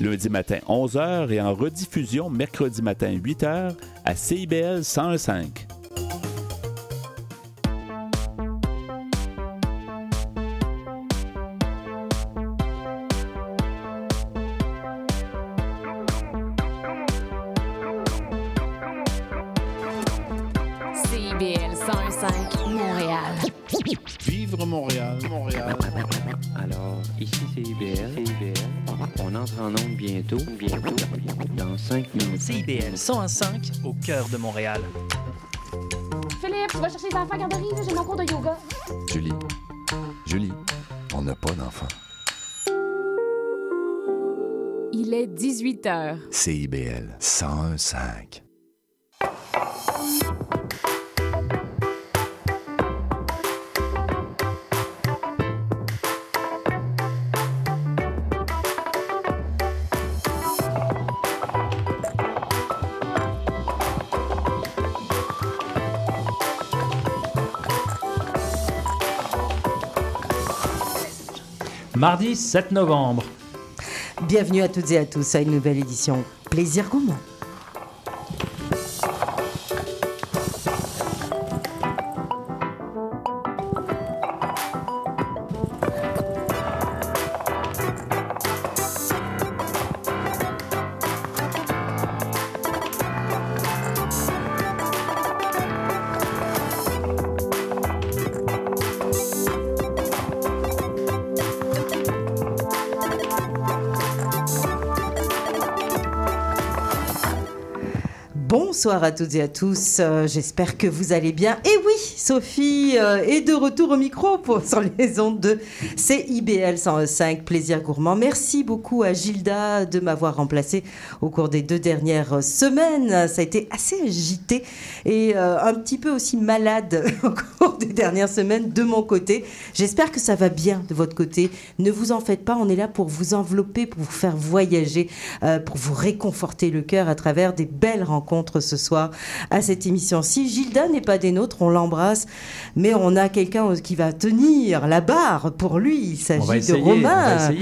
lundi matin 11h et en rediffusion mercredi matin 8h à CIBL 101.5. CIBL 101.5 au cœur de Montréal. Philippe, tu vas chercher les enfants à la garderie, j'ai mon cours de yoga. Julie, Julie, on n'a pas d'enfant. Il est 18 h. CIBL 101.5. Mardi 7 novembre. Bienvenue à toutes et à tous à une nouvelle édition Plaisir Gourmand. Bonsoir à toutes et à tous. Euh, J'espère que vous allez bien. Et oui, Sophie euh, est de retour au micro pour, sur les ondes de CIBL 105 Plaisir Gourmand. Merci beaucoup à Gilda de m'avoir remplacé au cours des deux dernières semaines. Ça a été assez agité et euh, un petit peu aussi malade au cours des dernières semaines de mon côté. J'espère que ça va bien de votre côté. Ne vous en faites pas, on est là pour vous envelopper, pour vous faire voyager, euh, pour vous réconforter le cœur à travers des belles rencontres ce soir à cette émission-ci. Gilda n'est pas des nôtres, on l'embrasse, mais on a quelqu'un qui va tenir la barre pour lui. Il s'agit de Romain.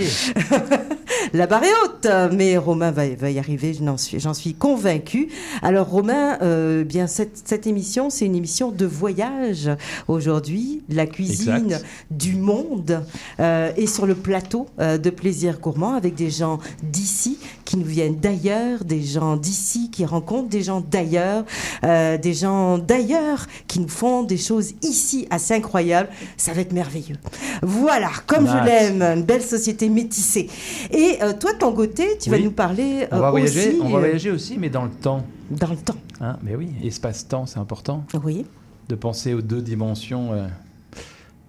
La barre est haute, mais Romain va, va y arriver, j'en suis, suis convaincue. Alors Romain, euh, bien cette, cette émission, c'est une émission de voyage aujourd'hui, la cuisine Exact. du monde euh, et sur le plateau euh, de plaisir gourmand avec des gens d'ici qui nous viennent d'ailleurs, des gens d'ici qui rencontrent des gens d'ailleurs, euh, des gens d'ailleurs qui nous font des choses ici assez incroyables. Ça va être merveilleux. Voilà, comme je l'aime, une belle société métissée. Et euh, toi, de ton côté, tu vas nous parler On va, euh, voyager, aussi on va euh, voyager aussi, mais dans le temps. dans le temps. Hein mais oui, espace-temps, c'est important. Oui. De penser aux deux dimensions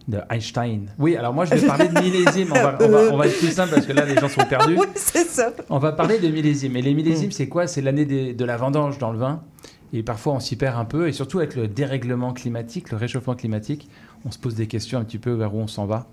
de Einstein. Oui, alors moi je vais parler de millésime. On va, on, va, on va être plus simple parce que là les gens sont perdus. Oui, c'est ça. On va parler de millésime. Et les Mm. millésimes, c'est quoi? C'est l'année de la vendange dans le vin. Et parfois on s'y perd un peu. Et surtout avec le dérèglement climatique, le réchauffement climatique, on se pose des questions un petit peu vers où on s'en va.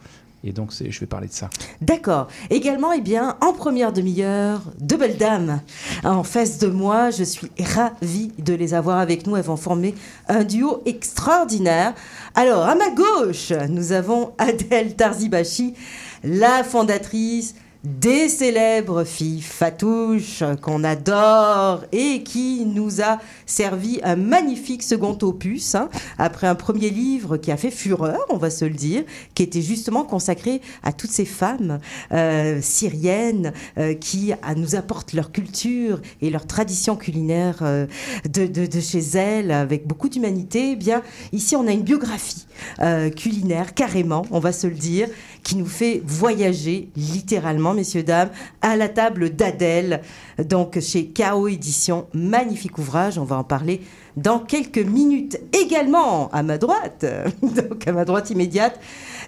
Et donc je vais parler de ça. D'accord. Également, eh bien, en première demi-heure, deux belles dames en face de moi. Je suis ravie de les avoir avec nous. Elles vont former un duo extraordinaire. Alors, à ma gauche, nous avons Adèle Tarzibachi, la fondatrice des célèbres filles Fatouche qu'on adore et qui nous a servi un magnifique second opus hein, après un premier livre qui a fait fureur, on va se le dire, qui était justement consacré à toutes ces femmes euh, syriennes euh, qui nous apportent leur culture et leur tradition culinaire euh, de, de- de chez elles avec beaucoup d'humanité. Eh bien, ici, on a une biographie euh, culinaire, carrément, on va se le dire, qui nous fait voyager littéralement, messieurs, dames, à la table d'Adèle, donc chez KO Édition. Magnifique ouvrage, on va en parler dans quelques minutes. Également, à ma droite, donc à ma droite immédiate,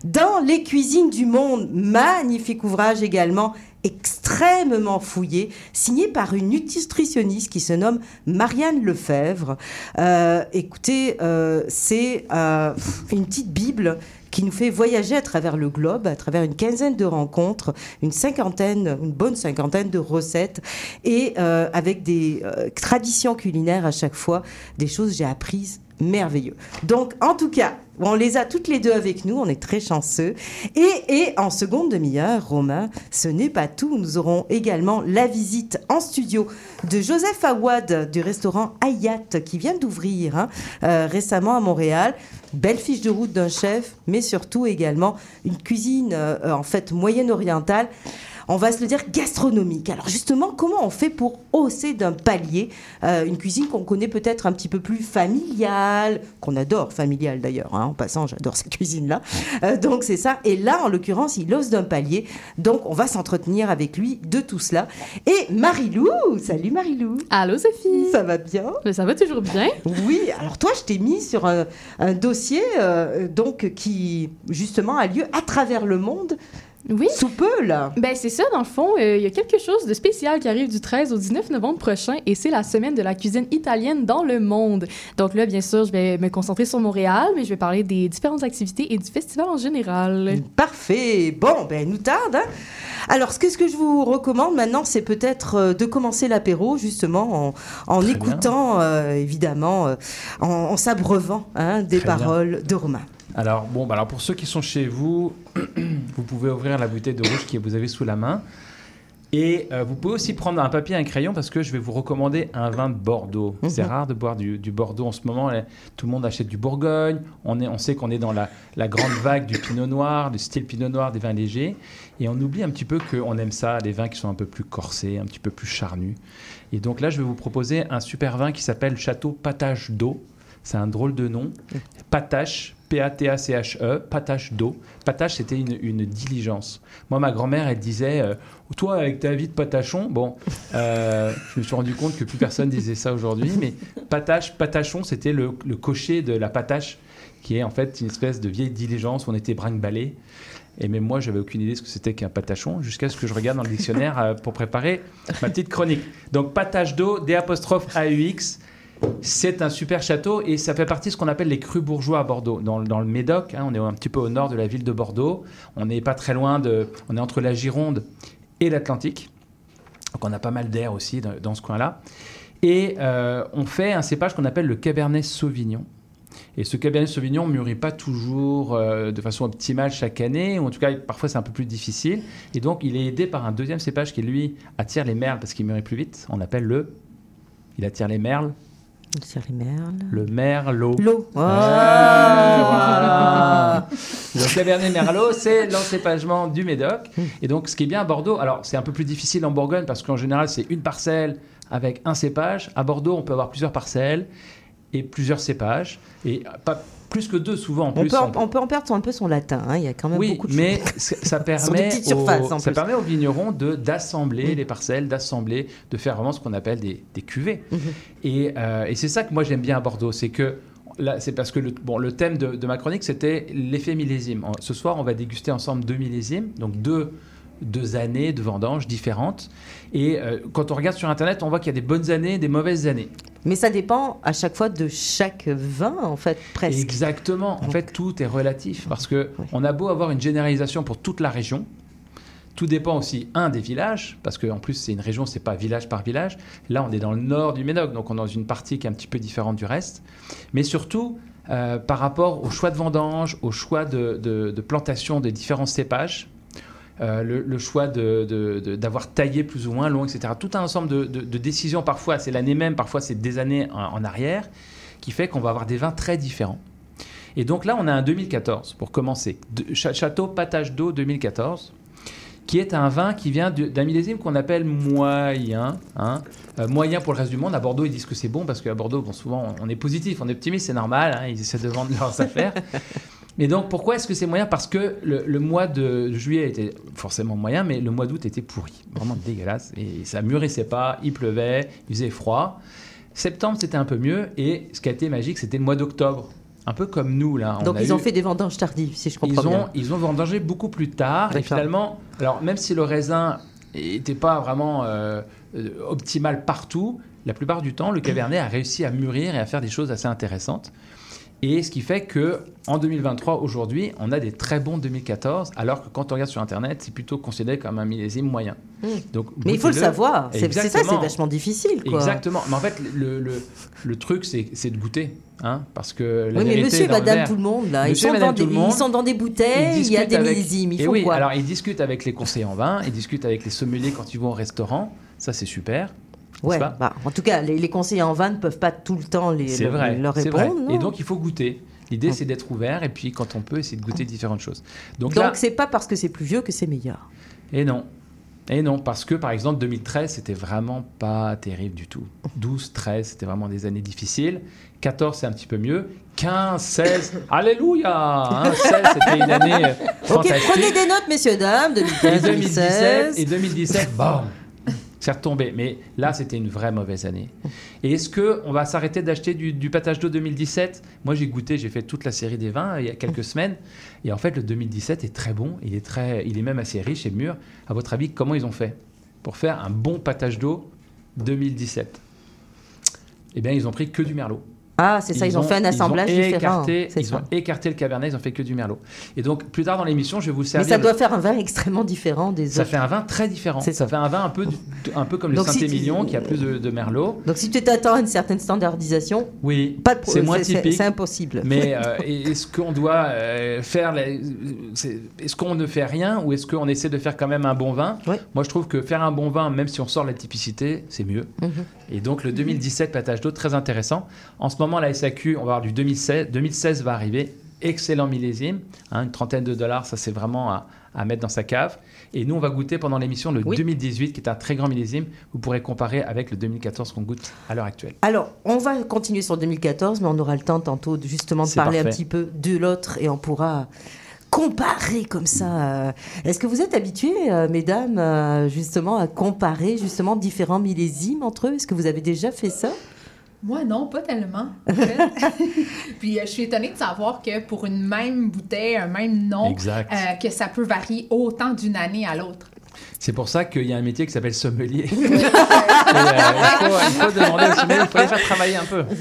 dans les cuisines du monde, magnifique ouvrage également, extrêmement fouillé, signé par une nutritionniste qui se nomme Marianne Lefebvre. Euh, écoutez, euh, c'est euh, une petite Bible qui nous fait voyager à travers le globe, à travers une quinzaine de rencontres, une cinquantaine, une bonne cinquantaine de recettes, et euh, avec des euh, traditions culinaires à chaque fois, des choses que j'ai apprises merveilleux. Donc, en tout cas, on les a toutes les deux avec nous, on est très chanceux. Et, et en seconde demi-heure, Romain, ce n'est pas tout. Nous aurons également la visite en studio de Joseph Awad du restaurant Hayat qui vient d'ouvrir hein, euh, récemment à Montréal. Belle fiche de route d'un chef, mais surtout également une cuisine euh, en fait moyenne-orientale on va se le dire, gastronomique. Alors justement, comment on fait pour hausser d'un palier euh, une cuisine qu'on connaît peut-être un petit peu plus familiale, qu'on adore, familiale d'ailleurs, hein, en passant, j'adore cette cuisine-là. Euh, donc c'est ça. Et là, en l'occurrence, il hausse d'un palier. Donc on va s'entretenir avec lui de tout cela. Et Marilou, salut Marilou. Allô Sophie Ça va bien? Mais ça va toujours bien Oui, alors toi, je t'ai mis sur un, un dossier euh, donc qui justement a lieu à travers le monde Oui. sous peu là. Ben c'est ça, dans le fond, euh, il y a quelque chose de spécial qui arrive du 13 au 19 novembre prochain et c'est la semaine de la cuisine italienne dans le monde. Donc là, bien sûr, je vais me concentrer sur Montréal, mais je vais parler des différentes activités et du festival en général. Parfait. Bon, ben nous tarde. hein. Alors, ce que, ce que je vous recommande maintenant, c'est peut-être euh, de commencer l'apéro, justement, en, en écoutant, euh, évidemment, euh, en, en s'abreuvant hein, des Très bien. paroles de Romain. Alors, bon, bah alors pour ceux qui sont chez vous, vous pouvez ouvrir la bouteille de rouge que vous avez sous la main. Et euh, vous pouvez aussi prendre un papier et un crayon parce que je vais vous recommander un vin de Bordeaux. C'est Mhm. rare de boire du, du Bordeaux en ce moment. Tout le monde achète du Bourgogne. On, est, on sait qu'on est dans la, la grande vague du Pinot Noir, du style Pinot Noir, des vins légers. Et on oublie un petit peu qu'on aime ça, les vins qui sont un peu plus corsés, un petit peu plus charnus. Et donc là, je vais vous proposer un super vin qui s'appelle Château Patache d'eau. C'est un drôle de nom. Patache, P-A-T-A-C-H-E, Patache d'eau. Patache, c'était une, diligence. Moi, ma grand-mère, elle disait euh, Toi, avec ta vie de patachon, bon, euh, je me suis rendu compte que plus personne disait ça aujourd'hui, mais Patache, Patachon, c'était le, cocher de la Patache, qui est en fait une espèce de vieille diligence où on était brinque-ballé. Et même moi, j'avais aucune idée de ce que c'était qu'un patachon, jusqu'à ce que je regarde dans le dictionnaire euh, pour préparer ma petite chronique. Donc, Patache d'eau, D apostrophe A-U-X. C'est un super château et ça fait partie de ce qu'on appelle les crus bourgeois à Bordeaux. Dans, le Médoc, hein, on est un petit peu au nord de la ville de Bordeaux. On n'est pas très loin de. On est entre la Gironde et l'Atlantique. Donc on a pas mal d'air aussi dans, dans ce coin-là. Et euh, on fait un cépage qu'on appelle le Cabernet Sauvignon. Et ce Cabernet Sauvignon ne mûrit pas toujours euh, de façon optimale chaque année, ou en tout cas, parfois c'est un peu plus difficile. Et donc, il est aidé par un deuxième cépage qui, lui, attire les merles parce qu'il mûrit plus vite. On l'appelle le. Il attire les merles, Sur les merles. le merlot. L'eau. Oh. Voilà. Le Cabernet Merlot, c'est l'encépagement du Médoc. Et donc, ce qui est bien à Bordeaux, alors c'est un peu plus difficile en Bourgogne parce qu'en général, c'est une parcelle avec un cépage. À Bordeaux, on peut avoir plusieurs parcelles et plusieurs cépages. Et pas plus que deux, souvent en On plus. peut, en, on- on peut en perdre un peu son latin. hein, Il y a quand même oui, beaucoup de mais choses. ça permet, surfaces, aux, ça permet aux vignerons de d'assembler les parcelles, d'assembler, de faire vraiment ce qu'on appelle des, des cuvées. Mhm. Et, euh, et c'est ça que moi j'aime bien à Bordeaux, c'est que là, c'est parce que le, bon, le thème de, de ma chronique c'était l'effet millésime. Ce soir, on va déguster ensemble deux millésimes, donc deux deux années de vendanges différentes. Et euh, quand on regarde sur Internet, on voit qu'il y a des bonnes années et des mauvaises années. Mais ça dépend à chaque fois de chaque vin, en fait, presque. Exactement. En Donc- fait, tout est relatif parce que on a beau avoir une généralisation pour toute la région. Tout dépend aussi, un, des villages, parce qu'en plus, c'est une région, c'est pas village par village. Là, on est dans le nord du Médoc, donc on est dans une partie qui est un petit peu différente du reste. Mais surtout, euh, par rapport au choix de vendange, au choix de, de- de plantation des différents cépages, euh, le, choix d'avoir taillé plus ou moins long, etc. Tout un ensemble de, décisions, parfois c'est l'année même, parfois c'est des années en, arrière, qui fait qu'on va avoir des vins très différents. Et donc là, on a un 2014 pour commencer. Château Patache d'eau 2014, qui est un vin qui vient d'un millésime qu'on appelle moyen. hein. Euh, moyen pour le reste du monde. À Bordeaux, ils disent que c'est bon parce qu'à Bordeaux, souvent, on est positif, on est optimiste, c'est normal. hein, ils essaient de vendre leurs affaires. Mais donc, pourquoi est-ce que c'est moyen? Parce que le, le mois de juillet était forcément moyen, mais le mois d'août était pourri. Vraiment dégueulasse. Et ça mûrissait pas, il pleuvait, il faisait froid. Septembre, c'était un peu mieux. Et ce qui a été magique, c'était le mois d'octobre. Un peu comme nous, là. On Donc a ils eu- ont fait des vendanges tardives, si je comprends ils ont, bien. ils ont vendangé beaucoup plus tard. Et finalement, alors même si le raisin n'était pas vraiment euh, optimal partout, la plupart du temps, le Cabernet a réussi à mûrir et à faire des choses assez intéressantes. Et ce qui fait que en 2023, aujourd'hui, on a des très bons 2014, alors que quand on regarde sur Internet, c'est plutôt considéré comme un millésime moyen. Mm. Donc, Mais il faut le savoir. C'est ça, c'est vachement difficile. Quoi. Exactement. Mais en fait, le, le, le truc, c'est de goûter. Hein, parce que la Oui, mais monsieur et madame tout le monde, là, ils Monsieur sont, madame dans tout des, le monde, ils sont dans des bouteilles, il y a des avec- millésimes, il Et faut oui, quoi? alors ils discutent avec les conseillers en vin, ils discutent avec les sommeliers quand ils vont au restaurant. Ça, c'est super. Ouais, pas bah, en tout cas, les, les conseillers en vin ne peuvent pas tout le temps les, le- vrai, leur vrai. répondre. Et donc, il faut goûter. L'idée, Mm. c'est d'être ouvert et puis, quand on peut, essayer de goûter différentes choses. Donc, Donc, c'est pas parce que c'est plus vieux que c'est meilleur. et non. Et non, parce que par exemple 2013, c'était vraiment pas terrible du tout. 12, 13, c'était vraiment des années difficiles. 14, c'est un petit peu mieux. 15, 16, alléluia hein, 16, c'était une année euh, Ok, fantastique. prenez des notes, messieurs, dames, Et 2015, 2017, 2016. et 2017, bam, c'est retombé. Mais là, c'était une vraie mauvaise année. Et est-ce que on va s'arrêter d'acheter du, du patage d'eau 2017 Moi, j'ai goûté, j'ai fait toute la série des vins euh, il y a quelques semaines. Et en fait, le 2017 est très bon. Il est très, il est même assez riche et mûr. À votre avis, comment ils ont fait pour faire un bon patage d'eau 2017 Eh bien, ils ont pris que du merlot. Ah, c'est ça, ils, ont, fait un assemblage ils différent. écarté, Ils ça. ont écarté le cabernet, ils ont fait que du merlot. Et donc, plus tard dans l'émission, je vais vous Mais servir. ça le- doit faire un vin extrêmement différent des ça autres. fait un vin très différent. Ça. ça. fait un vin un peu, du- un peu comme le Donc, si tu- Saint-Émilion, qui a plus de, de merlot. Donc si tu t'attends à une certaine standardisation, Oui, pas de pro- c'est moins c'est- typique. C'est impossible. Mais euh, est-ce qu'on doit euh, faire. Est-ce qu'on ne fait rien ou est-ce qu'on essaie de faire quand même un bon vin? Oui. Moi, je trouve que faire un bon vin, même si on sort la typicité, c'est mieux. Mhm. Et donc, le 2017 patage d'eau, très intéressant. En ce moment, la SAQ, on va avoir du 2016. 2016 va arriver. Excellent millésime. hein, une trentaine de dollars, ça, c'est vraiment à, à mettre dans sa cave. Et nous, on va goûter pendant l'émission le Oui. 2018, qui est un très grand millésime. Vous pourrez comparer avec le 2014 qu'on goûte à l'heure actuelle. Alors, on va continuer sur 2014, mais on aura le temps tantôt de, justement de parler un petit peu de l'autre et on pourra comparer comme ça. euh. Est-ce que vous êtes habitués, euh, mesdames, euh, justement, à comparer justement différents millésimes entre eux? Est-ce que vous avez déjà fait ça? Moi, non, pas tellement. en fait. Puis, euh, je suis étonnée de savoir que pour une même bouteille, un même nom, Exact. euh, que ça peut varier autant d'une année à l'autre. C'est pour ça qu'il y a un métier qui s'appelle sommelier. Et, euh, il, faut, il faut demander au sommelier, il faut les faire travailler un peu.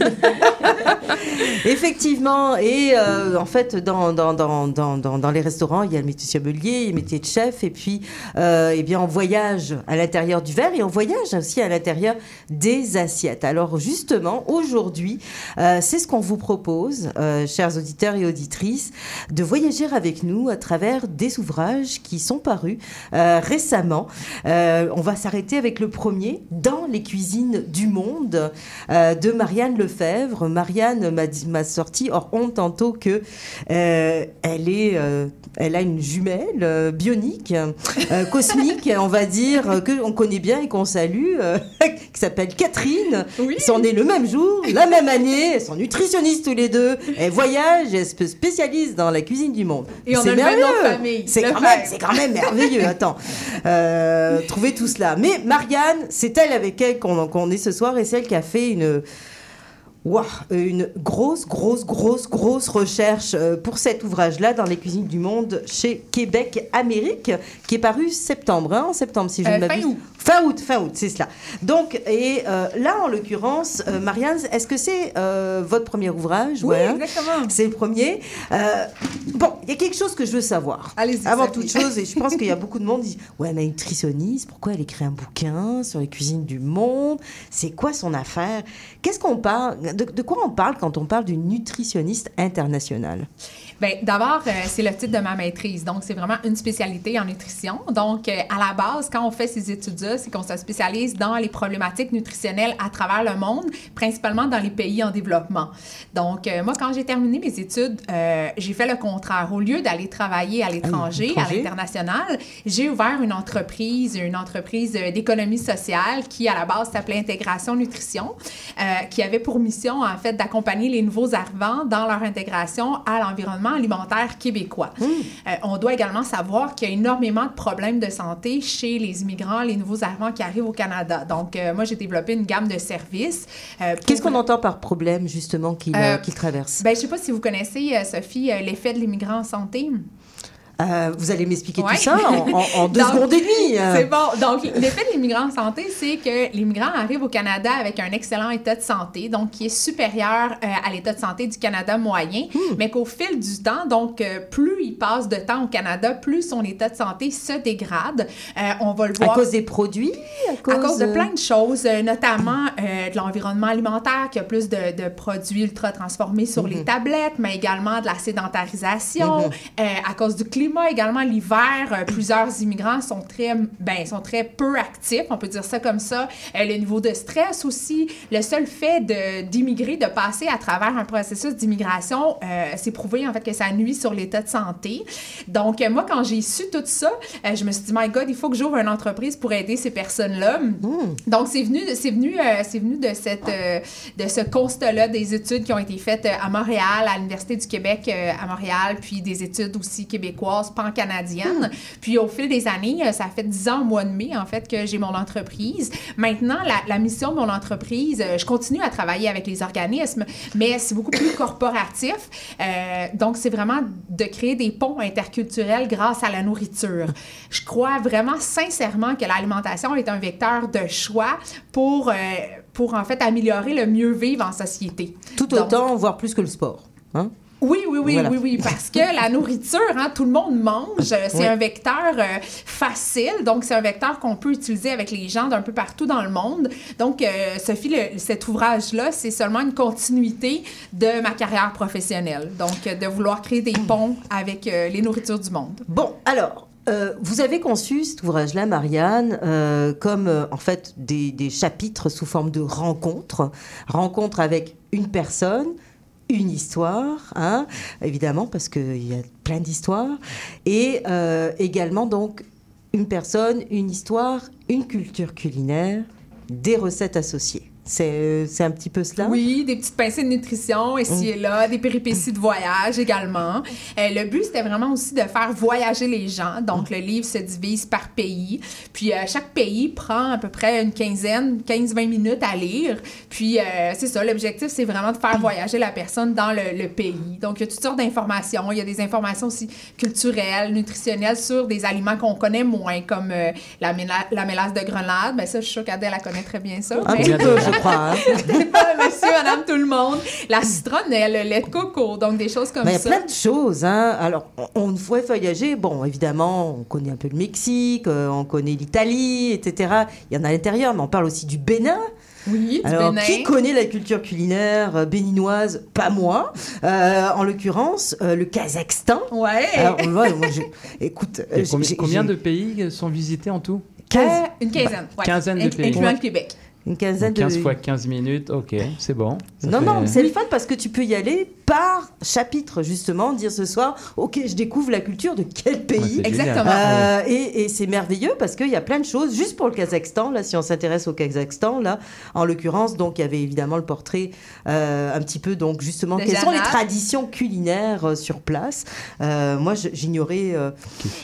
Effectivement, et euh, en fait, dans, dans, dans, dans, les restaurants, il y a le métier sommelier, le métier de chef, et puis, euh, eh bien, on voyage à l'intérieur du verre et on voyage aussi à l'intérieur des assiettes. Alors, justement, aujourd'hui, euh, c'est ce qu'on vous propose, chers auditeurs et auditrices, de voyager avec nous à travers des ouvrages qui sont parus récemment. On va s'arrêter avec le premier, Dans les cuisines du monde, de Marianne Lefebvre. Marianne m'a m'a sorti hors honte tantôt que euh, elle est, euh, elle a une jumelle euh, bionique, cosmique, on va dire, que on connaît bien et qu'on salue, qui s'appelle Catherine. Oui. Ils sont nés le même jour, la même année, elles sont nutritionnistes tous les deux. Elles voyagent, elles se spécialisent dans la cuisine du monde. Et on C'est a le même nom de merveilleux. famille, C'est quand, même, c'est quand même merveilleux. Attends, trouver tout cela. Mais Marianne, c'est elle avec elle qu'on qu'on est ce soir et c'est elle qui a fait une. Une grosse, grosse, grosse, grosse recherche euh, pour cet ouvrage-là dans les cuisines du monde chez Québec Amérique, qui est paru septembre, hein, en septembre si je Euh, ne fin m'abuse. août. Fin août, fin août, c'est cela. Donc, et euh, là, en l'occurrence, euh, Marianne, est-ce que c'est euh, votre premier ouvrage? Oui, Ouais, hein exactement. C'est le premier. Euh, bon, il y a quelque chose que je veux savoir. Allez-y, Avant toute chose, et je pense qu'il y a beaucoup de monde qui dit Ouais, mais une nutritionniste, pourquoi elle écrit un bouquin sur les cuisines du monde? C'est quoi son affaire? Qu'est-ce qu'on parle? De, quoi on parle quand on parle d'une nutritionniste internationale? Bien, d'abord, euh, c'est le titre de ma maîtrise. Donc, c'est vraiment une spécialité en nutrition. Donc, euh, à la base, quand on fait ces études-là, c'est qu'on se spécialise dans les problématiques nutritionnelles à travers le monde, principalement dans les pays en développement. Donc, euh, moi, quand j'ai terminé mes études, j'ai fait le contraire. Au lieu d'aller travailler à l'étranger, à l'international, j'ai ouvert une entreprise, une entreprise d'économie sociale qui, à la base, s'appelait Intégration Nutrition, qui avait pour mission, en fait, d'accompagner les nouveaux arrivants dans leur intégration à l'environnement alimentaire québécois. Euh, on doit également savoir qu'il y a énormément de problèmes de santé chez les immigrants, les nouveaux arrivants qui arrivent au Canada. Donc, euh, moi, j'ai développé une gamme de services. euh, Qu'est-ce qu'on entend par problème, justement, qu'il qu'il traverse? Ben, je sais pas si vous connaissez, Sophie, l'effet de l'immigrant en santé. Euh, vous allez m'expliquer Ouais. tout ça en, deux Donc, secondes et demie. euh. C'est bon. Donc, l'effet de l'immigrant en santé, c'est que l'immigrant arrive au Canada avec un excellent état de santé, donc qui est supérieur euh, à l'état de santé du Canada moyen, Hmm. mais qu'au fil du temps, donc euh, plus il passe de temps au Canada, plus son état de santé se dégrade. On va le À voir. cause des produits? À cause de plein de choses, notamment de l'environnement alimentaire, qui a plus de, de produits ultra transformés sur les tablettes, mais également de la sédentarisation. Mhm. À cause du climat également, l'hiver, euh, plusieurs immigrants sont très, ben, sont très peu actifs, on peut dire ça comme ça. Euh, le niveau de stress aussi, le seul fait de- d'immigrer, de, passer à travers un processus d'immigration, euh, c'est prouvé en fait que ça nuit sur l'état de santé. Donc moi, quand j'ai su tout ça, je me suis dit, my God, il faut que j'ouvre une entreprise pour aider ces personnes-là. Donc, c'est venu, c'est venu, euh, c'est venu de, cette, euh, de ce constat-là des études qui ont été faites à Montréal, à l'Université du Québec euh, à Montréal, puis des études aussi québécoises, pan-canadiennes. Puis au fil des années, euh, ça fait 10 ans au mois de mai, en fait, que j'ai mon entreprise. Maintenant, la, la mission de mon entreprise, euh, je continue à travailler avec les organismes, mais c'est beaucoup plus corporatif. Euh, donc, c'est vraiment de créer des ponts interculturels grâce à la nourriture. Je crois vraiment sincèrement que l'alimentation est un vecteur de choix pour, euh, pour en fait améliorer le mieux vivre en société. Tout Donc- autant, voire plus que le sport. Hein? Oui, oui, oui, Voilà. oui, oui, parce que la nourriture, hein, tout le monde mange. Euh, C'est Oui. un vecteur euh, facile, donc c'est un vecteur qu'on peut utiliser avec les gens d'un peu partout dans le monde. Donc, euh, Sophie, le- cet ouvrage-là, c'est seulement une continuité de ma carrière professionnelle. Donc, de vouloir créer des ponts avec euh, les nourritures du monde. Bon, alors, euh, vous avez conçu cet ouvrage-là, Marianne, euh, comme euh, en fait des, des chapitres sous forme de rencontres. Rencontres avec une personne, une histoire, hein, évidemment, parce qu'il y a plein d'histoires. Et euh, également, donc, une personne, une histoire, une culture culinaire, des recettes associées. C'est euh, c'est un petit peu cela? Oui, des petites pincées de nutrition ici et là, des péripéties de voyage également. Euh, le but, c'était vraiment aussi de faire voyager les gens. Donc, le livre se divise par pays. Puis, euh, chaque pays prend à peu près une quinzaine, 15-20 minutes à lire. Puis, euh, c'est ça, l'objectif, c'est vraiment de faire voyager la personne dans le, le pays. Donc, il y a toutes sortes d'informations. Il y a des informations aussi culturelles, nutritionnelles sur des aliments qu'on connaît moins, comme la, méla- la mélasse de Grenade. Ben ça, je suis sûre qu'Adèle, elle connaît très bien ça. Mais- je crois. hein. Peut-être pas monsieur, madame, tout le monde. La citronnelle, le lait de coco, donc des choses comme Mais il y a ça. plein de choses. Hein. Alors, on, on voit voyager. Bon, évidemment, on connaît un peu le Mexique, euh, on connaît l'Italie, etc. Il y en a à l'intérieur, mais on parle aussi du Bénin. Oui, du Alors, Bénin. qui connaît la culture culinaire euh, béninoise? Pas moi. Euh, en l'occurrence, euh, le Kazakhstan. Ouais. Alors, moi, moi, j'ai- écoute, combien, de pays sont visités en tout? Euh, une quinzaine. ouais. Quinzaine de pays. Incluant le Québec. Une quinzaine de 15 fois 15 minutes, ok, c'est bon. Ça Non, fait- non, c'est le fun parce que tu peux y aller par chapitre, justement, dire ce soir, ok, je découvre la culture de quel pays. Exactement. Euh, et et c'est merveilleux parce qu'il y a plein de choses, juste pour le Kazakhstan, là, si on s'intéresse au Kazakhstan, là, en l'occurrence, donc il y avait évidemment le portrait euh, un petit peu, donc justement, quelles sont les traditions culinaires euh, sur place. Euh, moi, j'ignorais euh,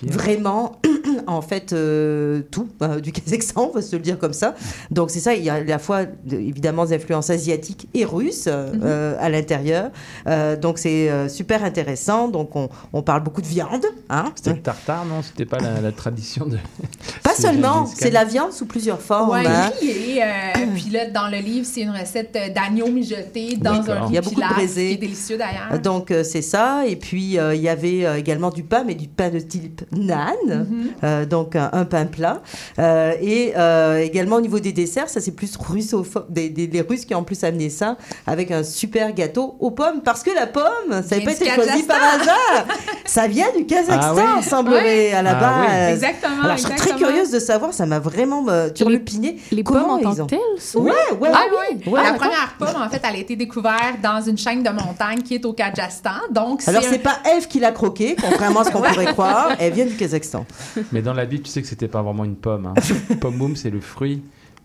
vraiment, en fait, euh, tout euh, du Kazakhstan, on va se le dire comme ça. Donc c'est ça, il y a à la fois de- évidemment des influences asiatiques et russes euh, à l'intérieur. Euh, donc c'est euh, super intéressant. Donc on, on parle beaucoup de viande. Hein C'était le tartare, non? C'était pas la, la tradition de. Pas seulement, c'est la viande sous plusieurs formes. Ouais, hein. grillé. euh, puis là, dans le livre, c'est une recette d'agneau mijoté dans un Il y a beaucoup de braisé. qui est délicieux d'ailleurs. Donc euh, c'est ça. Et puis euh, il y avait euh, également du pain, mais du pain de type naan, Mhm. Euh, donc un, un pain plat. Euh, et euh, également au niveau des desserts, ça c'est plus russophobe, des, Russes qui ont en plus amené ça avec un super gâteau aux pommes, parce que la pomme, ça n'a pas été choisi par hasard. ça vient du Kazakhstan, Ah oui semblerait à la Ah base. oui. Exactement. Alors je serais très curieuse de savoir, ça m'a vraiment euh, turlupiné. Les Comment pommes en tant ont- que telles? Ouais, ouais, Ah oui, Ouais, la première pomme, en fait, elle a été découverte dans une chaîne de montagne qui est au Kazakhstan. Donc, Alors c'est un- pas Eve qui l'a croqué, contrairement à ce qu'on pourrait croire, elle vient du Kazakhstan. Mais dans la Bible, tu sais que c'était pas vraiment une pomme. Hein. Pomum, c'est le fruit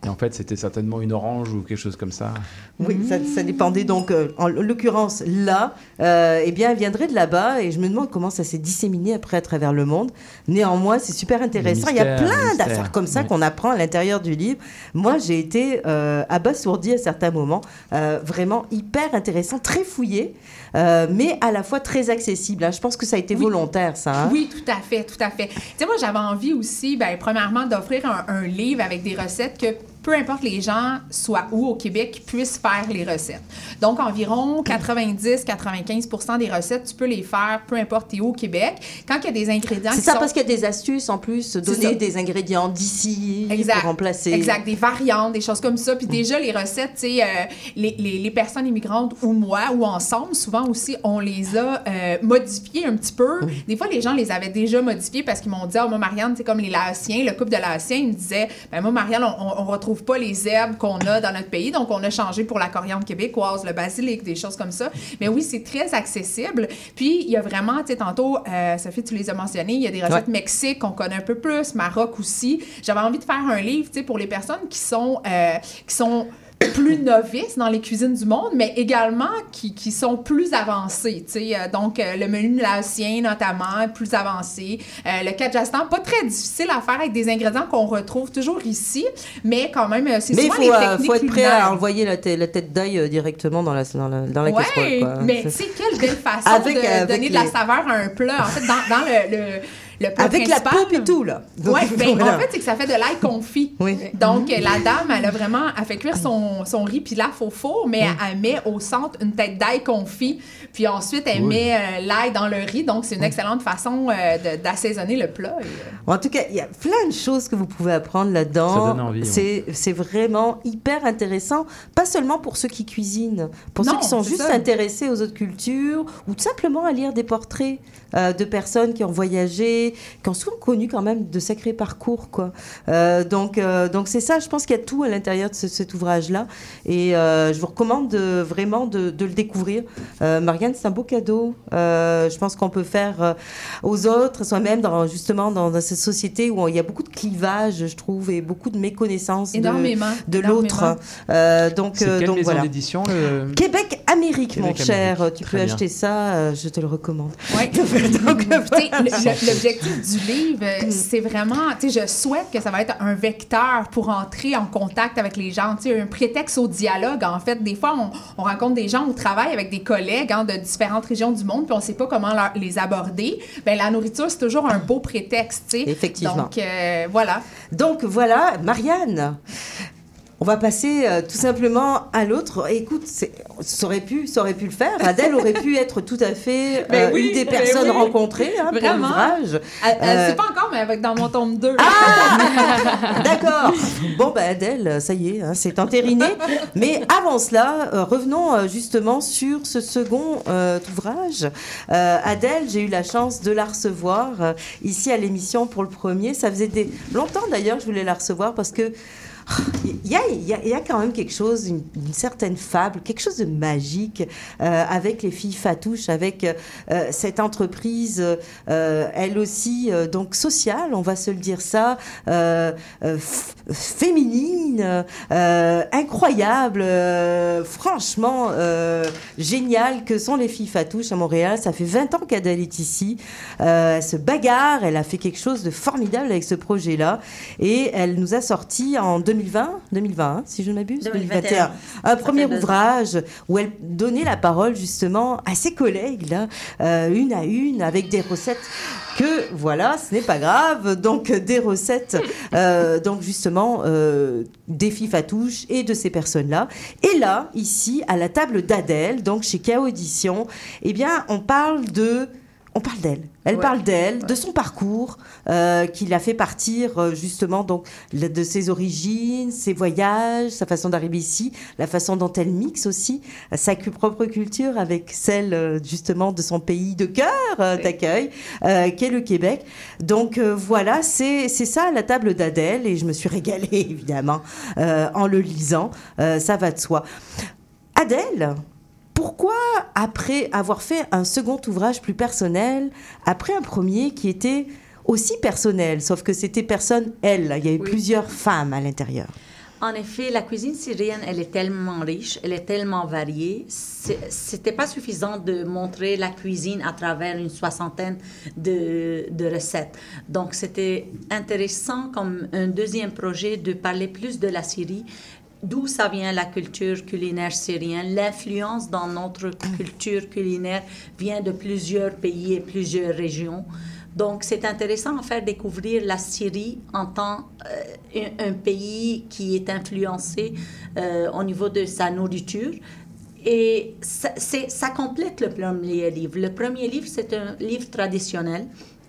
Et en fait, c'était certainement une orange ou quelque chose comme ça. Oui, ça, ça dépendait donc, euh, en l'occurrence, là, euh, eh bien, elle viendrait de là-bas et je me demande comment ça s'est disséminé après à travers le monde. Néanmoins, c'est super intéressant. Il y a plein d'affaires comme ça Oui. qu'on apprend à l'intérieur du livre. Moi, j'ai été euh, abasourdie à certains moments. Euh, vraiment hyper intéressant, très fouillé, euh, mais à la fois très accessible. hein. Je pense que ça a été volontaire, ça. hein. Oui, tout à fait, tout à fait. Tu sais, moi, j'avais envie aussi, ben, premièrement, d'offrir un, un livre avec des recettes que peu importe les gens, soient où au Québec, puissent faire les recettes. Donc, environ 90-95 des recettes, tu peux les faire, peu importe où au Québec. Quand il y a des ingrédients C'est ça sont... parce qu'il y a des astuces en plus, donner des ingrédients d'ici pour remplacer. Exact, des variantes, des choses comme ça. Puis déjà, les recettes, tu sais, euh, les, les, les personnes immigrantes ou moi ou ensemble, souvent aussi, on les a euh, modifiées un petit peu. Des fois, les gens les avaient déjà modifiées parce qu'ils m'ont dit, oh, moi, Marianne, c'est comme les Laotiens, le couple de Laotiens, ils me disaient, ben moi, Marianne, on, on retrouve pas les herbes qu'on a dans notre pays, donc on a changé pour la coriandre québécoise, le basilic, des choses comme ça. Mais oui, c'est très accessible. Puis, il y a vraiment, tu sais, tantôt, euh, Sophie, tu les as mentionnés, il y a des recettes Ouais. Mexique qu'on connaît un peu plus, Maroc aussi. J'avais envie de faire un livre, tu sais, pour les personnes qui sont, euh, qui sont plus novices dans les cuisines du monde, mais également qui, qui sont plus sais. Euh, donc, euh, le menu laotien, notamment, plus avancé. Euh, le kajastan, pas très difficile à faire avec des ingrédients qu'on retrouve toujours ici, mais quand même, c'est souvent faut, les techniques faut être prêt à envoyer la, tê- la tête d'ail directement dans la, dans la, dans la Ouais, casserole. mais C'est- tu sais, quelle belle façon Avec- de avec donner de la saveur à un plat. En fait, dans, dans le, le, le plat Avec la poupe et tout, là. Ouais, ben, voilà. en fait, c'est que ça fait de l'ail confit. Oui. Donc, la dame, elle a vraiment, elle fait cuire son, son riz pilaf au four, mais elle, elle met au centre une tête d'ail confit. Puis ensuite, elle met euh, l'ail dans le riz. Donc, c'est une excellente façon euh, de- d'assaisonner le plat. Et, euh, En tout cas, il y a plein de choses que vous pouvez apprendre là-dedans. Ça donne envie, ouais. C'est c'est vraiment hyper intéressant, pas seulement pour ceux qui cuisinent, pour Non, ceux qui sont juste ça. intéressés aux autres cultures ou tout simplement à lire des portraits euh, de personnes qui ont voyagé, qui ont souvent connu quand même de sacrés parcours. Quoi. Euh, donc euh, donc c'est ça, je pense qu'il y a tout à l'intérieur de ce- cet ouvrage-là. Et euh, je vous recommande de- vraiment de, de le découvrir. Euh, Marianne, c'est un beau cadeau. Euh, je pense qu'on peut faire euh, aux autres, soi-même, dans, justement dans, dans cette société où il y a beaucoup de clivage, je trouve, et beaucoup de méconnaissance de, énormément. de énormément. l'autre. Euh, donc euh, quelle donc maison voilà. d'édition le... Québec Amérique, mon cher. Amérique. Tu Très peux bien. acheter ça, euh, je te le recommande. Ouais. Donc, le- L'objectif du livre, euh, c'est vraiment, tu sais, je souhaite que ça va être un vecteur pour entrer en contact avec les gens, tu sais, un prétexte au dialogue. En fait, des fois, on, on rencontre des gens au travail avec des collègues hein, de différentes régions du monde, puis on sait pas comment leur- les aborder. Ben la nourriture, c'est toujours un beau prétexte, tu sais. Effectivement. Donc euh, voilà. Donc voilà, Marianne. On va passer euh, tout simplement à l'autre. Écoute, c'est- ça aurait pu, ça aurait pu le faire. Adèle aurait pu être tout à fait euh, Ben oui, une des ben personnes oui. rencontrées hein, pour Vraiment. l'ouvrage. Elle, elle Euh, sait pas encore, mais avec dans mon tome 2. D'accord. Bon, ben Adèle, ça y est, hein, c'est entériné. Mais avant cela, euh, revenons euh, justement sur ce second euh, ouvrage. Euh, Adèle, j'ai eu la chance de la recevoir euh, ici à l'émission pour le premier. Ça faisait des... longtemps d'ailleurs que je voulais la recevoir parce que il y a, y y a quand même quelque chose, une, certaine fable, quelque chose de magique euh, avec les filles Fatouche, avec euh, cette entreprise, euh, elle aussi, donc sociale, on va se le dire ça, féminine, incroyable, franchement euh, génial que sont les filles Fatouche à Montréal. Ça fait 20 ans qu'Adèle est ici. Elle se bagarre, elle a fait quelque chose de formidable avec ce projet-là. Et elle nous a sorti en 2020, 2020 hein, si je ne m'abuse, 2021. un premier ouvrage où elle donnait la parole justement à ses collègues, là, euh, une à une, avec des recettes que, voilà, ce n'est pas grave. Donc, des recettes, euh, donc justement, euh, des filles fatouches et de ces personnes-là. Et là, ici, à la table d'Adèle, donc chez K.O. Édition, eh bien, on parle de... On parle d'elle. Elle Ouais. parle d'elle, de son parcours, euh, qui l'a fait partir euh, justement donc de ses origines, ses voyages, sa façon d'arriver ici, la façon dont elle mixe aussi euh, sa propre culture avec celle justement de son pays de cœur euh, d'accueil, qu'est le Québec. Donc voilà, c'est ça la table d'Adèle et je me suis régalée évidemment en le lisant. Ça va de soi. Adèle, pourquoi, après avoir fait un second ouvrage plus personnel, après un premier qui était aussi personnel, sauf que c'était personne, elle, il y avait Oui. plusieurs femmes à l'intérieur. En effet, la cuisine syrienne, elle est tellement riche, elle est tellement variée. C'était pas suffisant de montrer la cuisine à travers une soixantaine de, de recettes. Donc, c'était intéressant comme un deuxième projet de parler plus de la Syrie, d'où ça vient la culture culinaire syrienne. L'influence dans notre culture culinaire vient de plusieurs pays et plusieurs régions. Donc, c'est intéressant à faire découvrir la Syrie en tant euh, pays qui est influencé euh, au niveau de sa nourriture. Et ça, ça complète le premier livre. Le premier livre, c'est un livre traditionnel.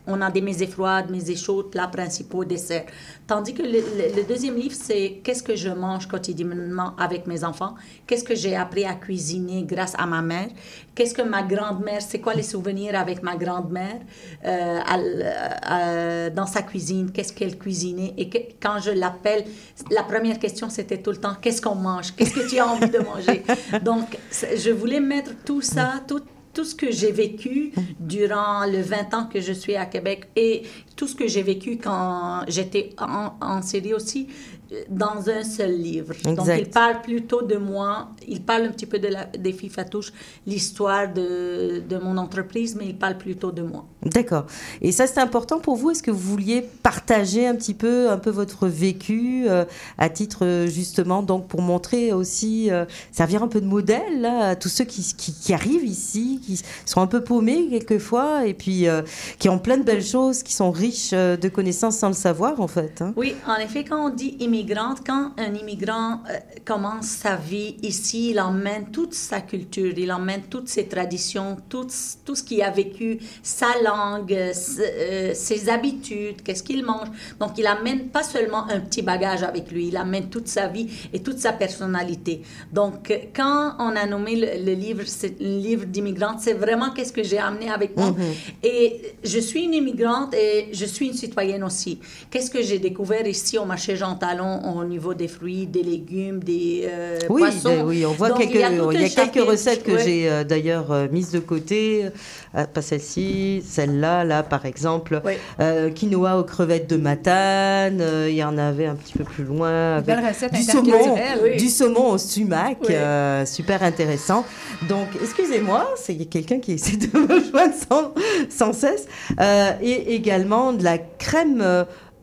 On a des mésées froides, mésées chaudes, plats principaux, desserts. Tandis que le, deuxième livre, c'est qu'est-ce que je mange quotidiennement avec mes enfants, qu'est-ce que j'ai appris à cuisiner grâce à ma mère, qu'est-ce que ma grand-mère, c'est quoi les souvenirs avec ma grand-mère euh, à- dans sa cuisine, qu'est-ce qu'elle cuisinait? Et quand je l'appelle, la première question, c'était tout le temps, qu'est-ce qu'on mange, qu'est-ce que tu as envie de manger. Donc, je voulais mettre tout ça, tout tout ce que j'ai vécu durant le 20 ans que je suis à Québec et tout ce que j'ai vécu quand j'étais en, en Syrie aussi dans un seul livre. Donc, il parle plutôt de moi, il parle un petit peu de la, des filles Fatouches, l'histoire de, de mon entreprise, mais il parle plutôt de moi. D'accord. Et ça, c'est important pour vous? Est-ce que vous vouliez partager un petit peu, un peu votre vécu euh, à titre euh, justement, donc pour montrer aussi, euh, servir un peu de modèle là, à tous ceux qui, qui, qui arrivent ici, qui sont un peu paumés quelquefois, et puis euh, qui ont plein de belles choses, qui sont riches de connaissances sans le savoir en fait. hein? Oui, en effet, quand on dit immigrante, quand un immigrant euh, commence sa vie ici, il emmène toute sa culture, il emmène toutes ses traditions, tout, tout ce qu'il a vécu, sa langue, euh, ses habitudes, qu'est-ce qu'il mange. Donc, il amène pas seulement un petit bagage avec lui, il amène toute sa vie et toute sa personnalité. Donc, quand on a nommé le, le livre, c'est livre d'immigrante, c'est vraiment qu'est-ce que j'ai amené avec moi. Mhm. Et je suis une immigrante et je suis une citoyenne aussi. Qu'est-ce que j'ai découvert ici au marché Jean Talon? Au niveau des fruits, des légumes, des euh, Oui, poissons? oui, on voit Donc, quelques, il y a il tout y a un quelques recettes que ouais. j'ai euh, d'ailleurs euh, mises de côté. Pas celle-ci, celle-là, là par exemple. Quinoa aux crevettes de Matane. il y en avait un petit peu plus loin. Avec recette du saumon. Oui. du saumon au sumac, Oui. super intéressant. Donc, excusez-moi, c'est quelqu'un qui essaie de me joindre sans, sans cesse. Et également de la crème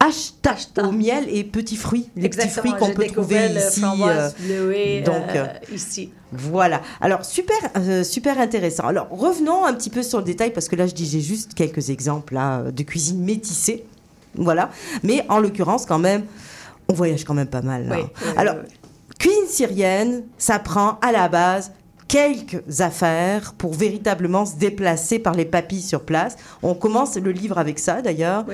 euh, Ashta. au miel et petits fruits, les petits Exactement, fruits qu'on peut trouver le ici. euh, bleuée, donc, euh, euh, ici. voilà. Alors super, euh, super intéressant. Alors revenons un petit peu sur le détail parce que là je dis j'ai juste quelques exemples là, de cuisine métissée, voilà. Mais en l'occurrence quand même, on voyage quand même pas mal. là. Oui, oui, Alors oui, oui. cuisine syrienne, ça prend à la base quelques affaires pour véritablement se déplacer par les papilles sur place. On commence le livre avec ça d'ailleurs.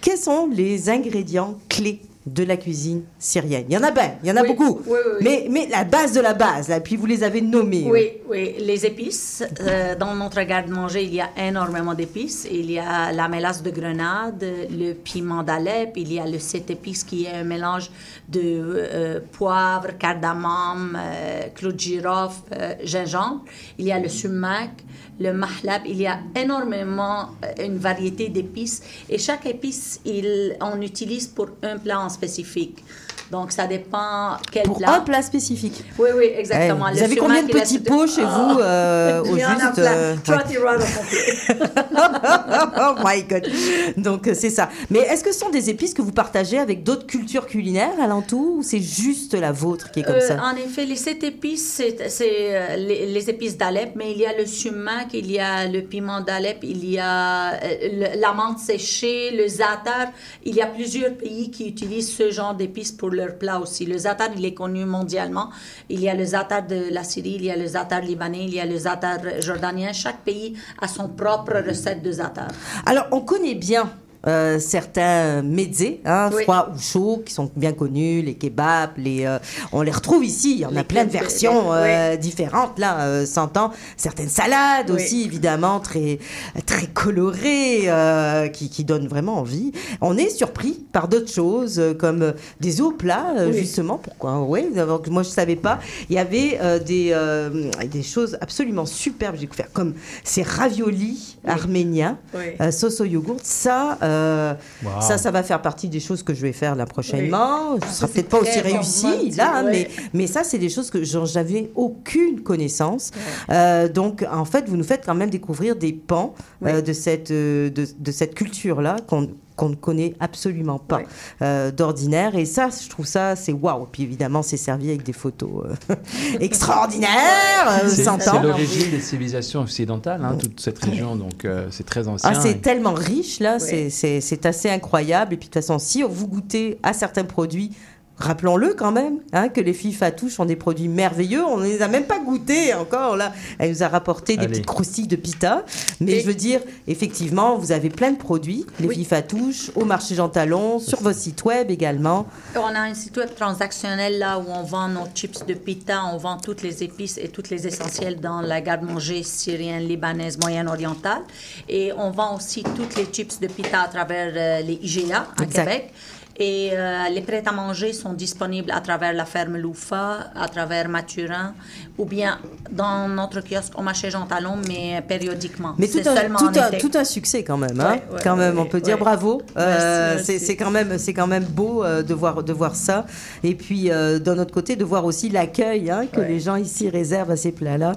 Quels sont les ingrédients clés de la cuisine syrienne Il y en a bien, il y en a Oui, beaucoup. oui, oui, oui. Mais, mais la base de la base, là, puis vous les avez nommés. Oui, oui, les épices. Euh, dans notre garde-manger, il y a énormément d'épices. Il y a la mélasse de grenade, le piment d'Alep, il y a le sept épices qui est un mélange de euh, poivre, cardamome, euh, clou de girofle, gingembre. Il y a le sumac, le mahlab. Il y a énormément une variété d'épices et chaque épice, il, on utilise pour un plat en spécifique. Donc, ça dépend quel Pour plat. un plat spécifique. Oui, oui, exactement. Eh, Le vous avez combien de petits pots chez vous euh, au Il y en a juste plein. euh, oh my god. Donc euh, c'est ça. Mais est-ce que ce sont des épices que vous partagez avec d'autres cultures culinaires alentour ou c'est juste la vôtre qui est comme Euh, ça? En effet, les sept épices, c'est c'est, euh, les, les épices d'Alep, mais il y a le sumac, il y a le piment d'Alep, il y a euh, le- la menthe séchée, le za'atar. Il y a plusieurs pays qui utilisent ce genre d'épices pour aussi. Le za'atar, il est connu mondialement. Il y a le za'atar de la Syrie, il y a le za'atar libanais, il y a le za'atar jordanien. Chaque pays a son propre recette de za'atar. Alors on connaît bien. Euh, certains mezzés, hein, Oui. froids ou chauds, qui sont bien connus, les kebabs, les, euh, on les retrouve ici. Il y en a plein de versions oui. euh, différentes là, euh, s'entend. Certaines salades Oui. aussi, évidemment, très très colorées, euh, qui, qui donnent vraiment envie. On est surpris par d'autres choses euh, comme des eaux plats, justement. Pourquoi? Oui, moi je savais pas. Il y avait euh, des euh, des choses absolument superbes. J'ai découvert comme ces raviolis arméniens euh, sauce au yogourt. Ça, euh, Wow. Ça, ça va faire partie des choses que je vais faire là prochainement. Ce Ah, sera peut-être pas aussi réussi là, ouais. mais, mais ça, c'est des choses que j'avais aucune connaissance. Euh, donc, en fait, vous nous faites quand même découvrir des pans euh, de cette, euh, de, de cette culture-là qu'on qu'on ne connaît absolument pas euh, d'ordinaire. Et ça, je trouve ça, c'est waouh. Puis évidemment, c'est servi avec des photos euh, extraordinaires, euh, C'est l'origine des civilisations occidentales, hein, toute cette région, donc euh, c'est très ancien. Ah, c'est Et- tellement riche, là, c'est- c'est c'est assez incroyable. Et puis, de toute façon, si vous goûtez à certains produits, rappelons-le quand même, hein, que les filles Fatouche ont des produits merveilleux. On ne les a même pas goûtés encore, là. Elle nous a rapporté des Allez. petites croustilles de pita. Mais je veux dire, effectivement, vous avez plein de produits, les filles Fatouche, au marché Jean Talon, sur vos sites web également. On a un site web transactionnel là où on vend nos chips de pita, on vend toutes les épices et toutes les essentiels dans la garde-manger syrienne, libanaise, moyenne-orientale. Et on vend aussi toutes les chips de pita à travers euh, les IGA à Exact. Québec. Et euh, les prêts à manger sont disponibles à travers la ferme Loufa, à travers Mathurin, ou bien dans notre kiosque au marché Jean Talon, mais périodiquement. Mais tout un, seulement tout, un, tout un succès quand même. Hein Ouais, ouais, quand même, ouais, on peut dire bravo. Euh, c'est quand même, c'est quand même beau euh, de voir, de voir ça. Et puis euh, d'un autre côté, de voir aussi l'accueil hein, que les gens ici réservent à ces plats-là.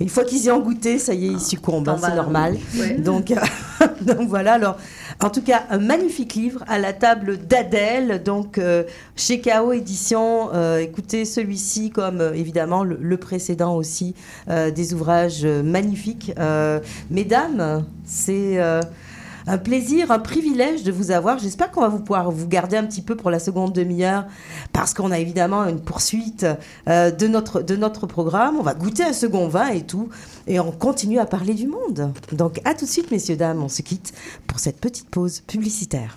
Une fois qu'ils y ont goûté, ça y est, ils succombent. hein, c'est normal. Donc, donc voilà. Alors, en tout cas, un magnifique livre à la table d'Adèle. Donc euh, chez KO Édition. euh, écoutez, celui-ci, comme euh, évidemment le, précédent aussi, euh, des ouvrages magnifiques. Mesdames, c'est un plaisir, un privilège de vous avoir. J'espère qu'on va vous pouvoir vous garder un petit peu pour la seconde demi-heure parce qu'on a évidemment une poursuite euh, de, notre, de notre programme. On va goûter un second vin et tout. Et on continue à parler du monde. Donc à tout de suite, messieurs, dames. On se quitte pour cette petite pause publicitaire.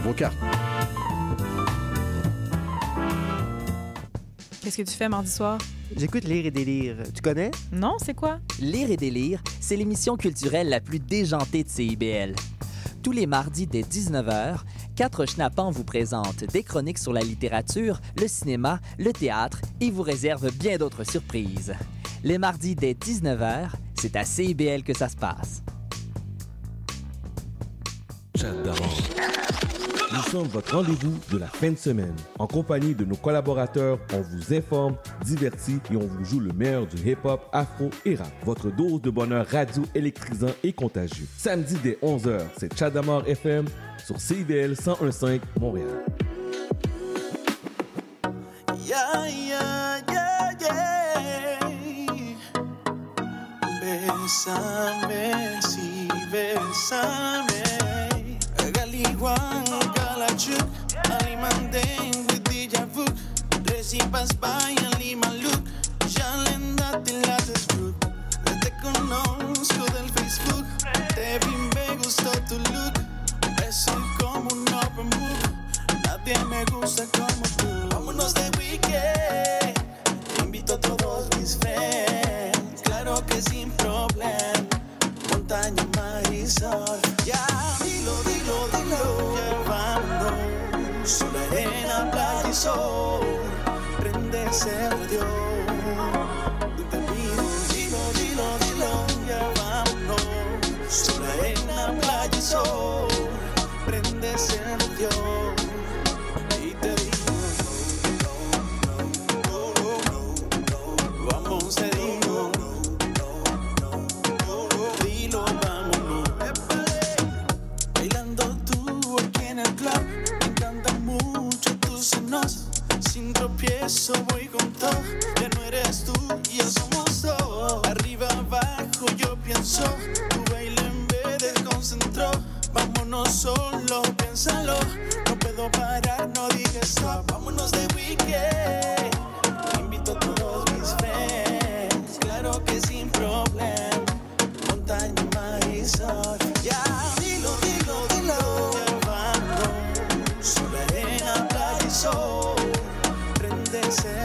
vos cartes. Qu'est-ce que tu fais mardi soir? J'écoute Lire et délire. Tu connais? Non, c'est quoi? Lire et délire, c'est l'émission culturelle la plus déjantée de CIBL. Tous les mardis dès 19h, quatre schnappants vous présentent des chroniques sur la littérature, le cinéma, le théâtre et vous réservent bien d'autres surprises. Les mardis dès 19h, c'est à CIBL que ça se passe. J'adore. Nous sommes votre rendez-vous de la fin de semaine. En compagnie de nos collaborateurs, on vous informe, divertit et on vous joue le meilleur du hip-hop, afro et rap. Votre dose de bonheur radio électrisant et contagieux. Samedi dès 11h, c'est Chadamar FM sur CIDL 1015 Montréal. Galiwan, Galachuk, Alimandeng, with Dijavuk. Recipas Bayan, Lima Look. Jalenda, Tilates Brook. Te conozco del Facebook. Te vi, me gustó tu look. Soy como un open book. Nadie me gusta como tú. Vámonos de weekend. Te invito a todos mis friends. Claro que sin problema. Montaña, mar y sol. Ya, Solo arena, playa y sol. Prende ese radio. Te pido, dilo, dilo, dilo. Ya vámonos. Solo arena, playa y sol. Prende ese. Tropiezo voy con todo. Ya no eres tú, ya somos dos. Arriba, abajo, yo pienso. Tu baile en vez de concentró. Vámonos solo, piénsalo. No puedo parar, no digas stop. Vámonos de weekend. say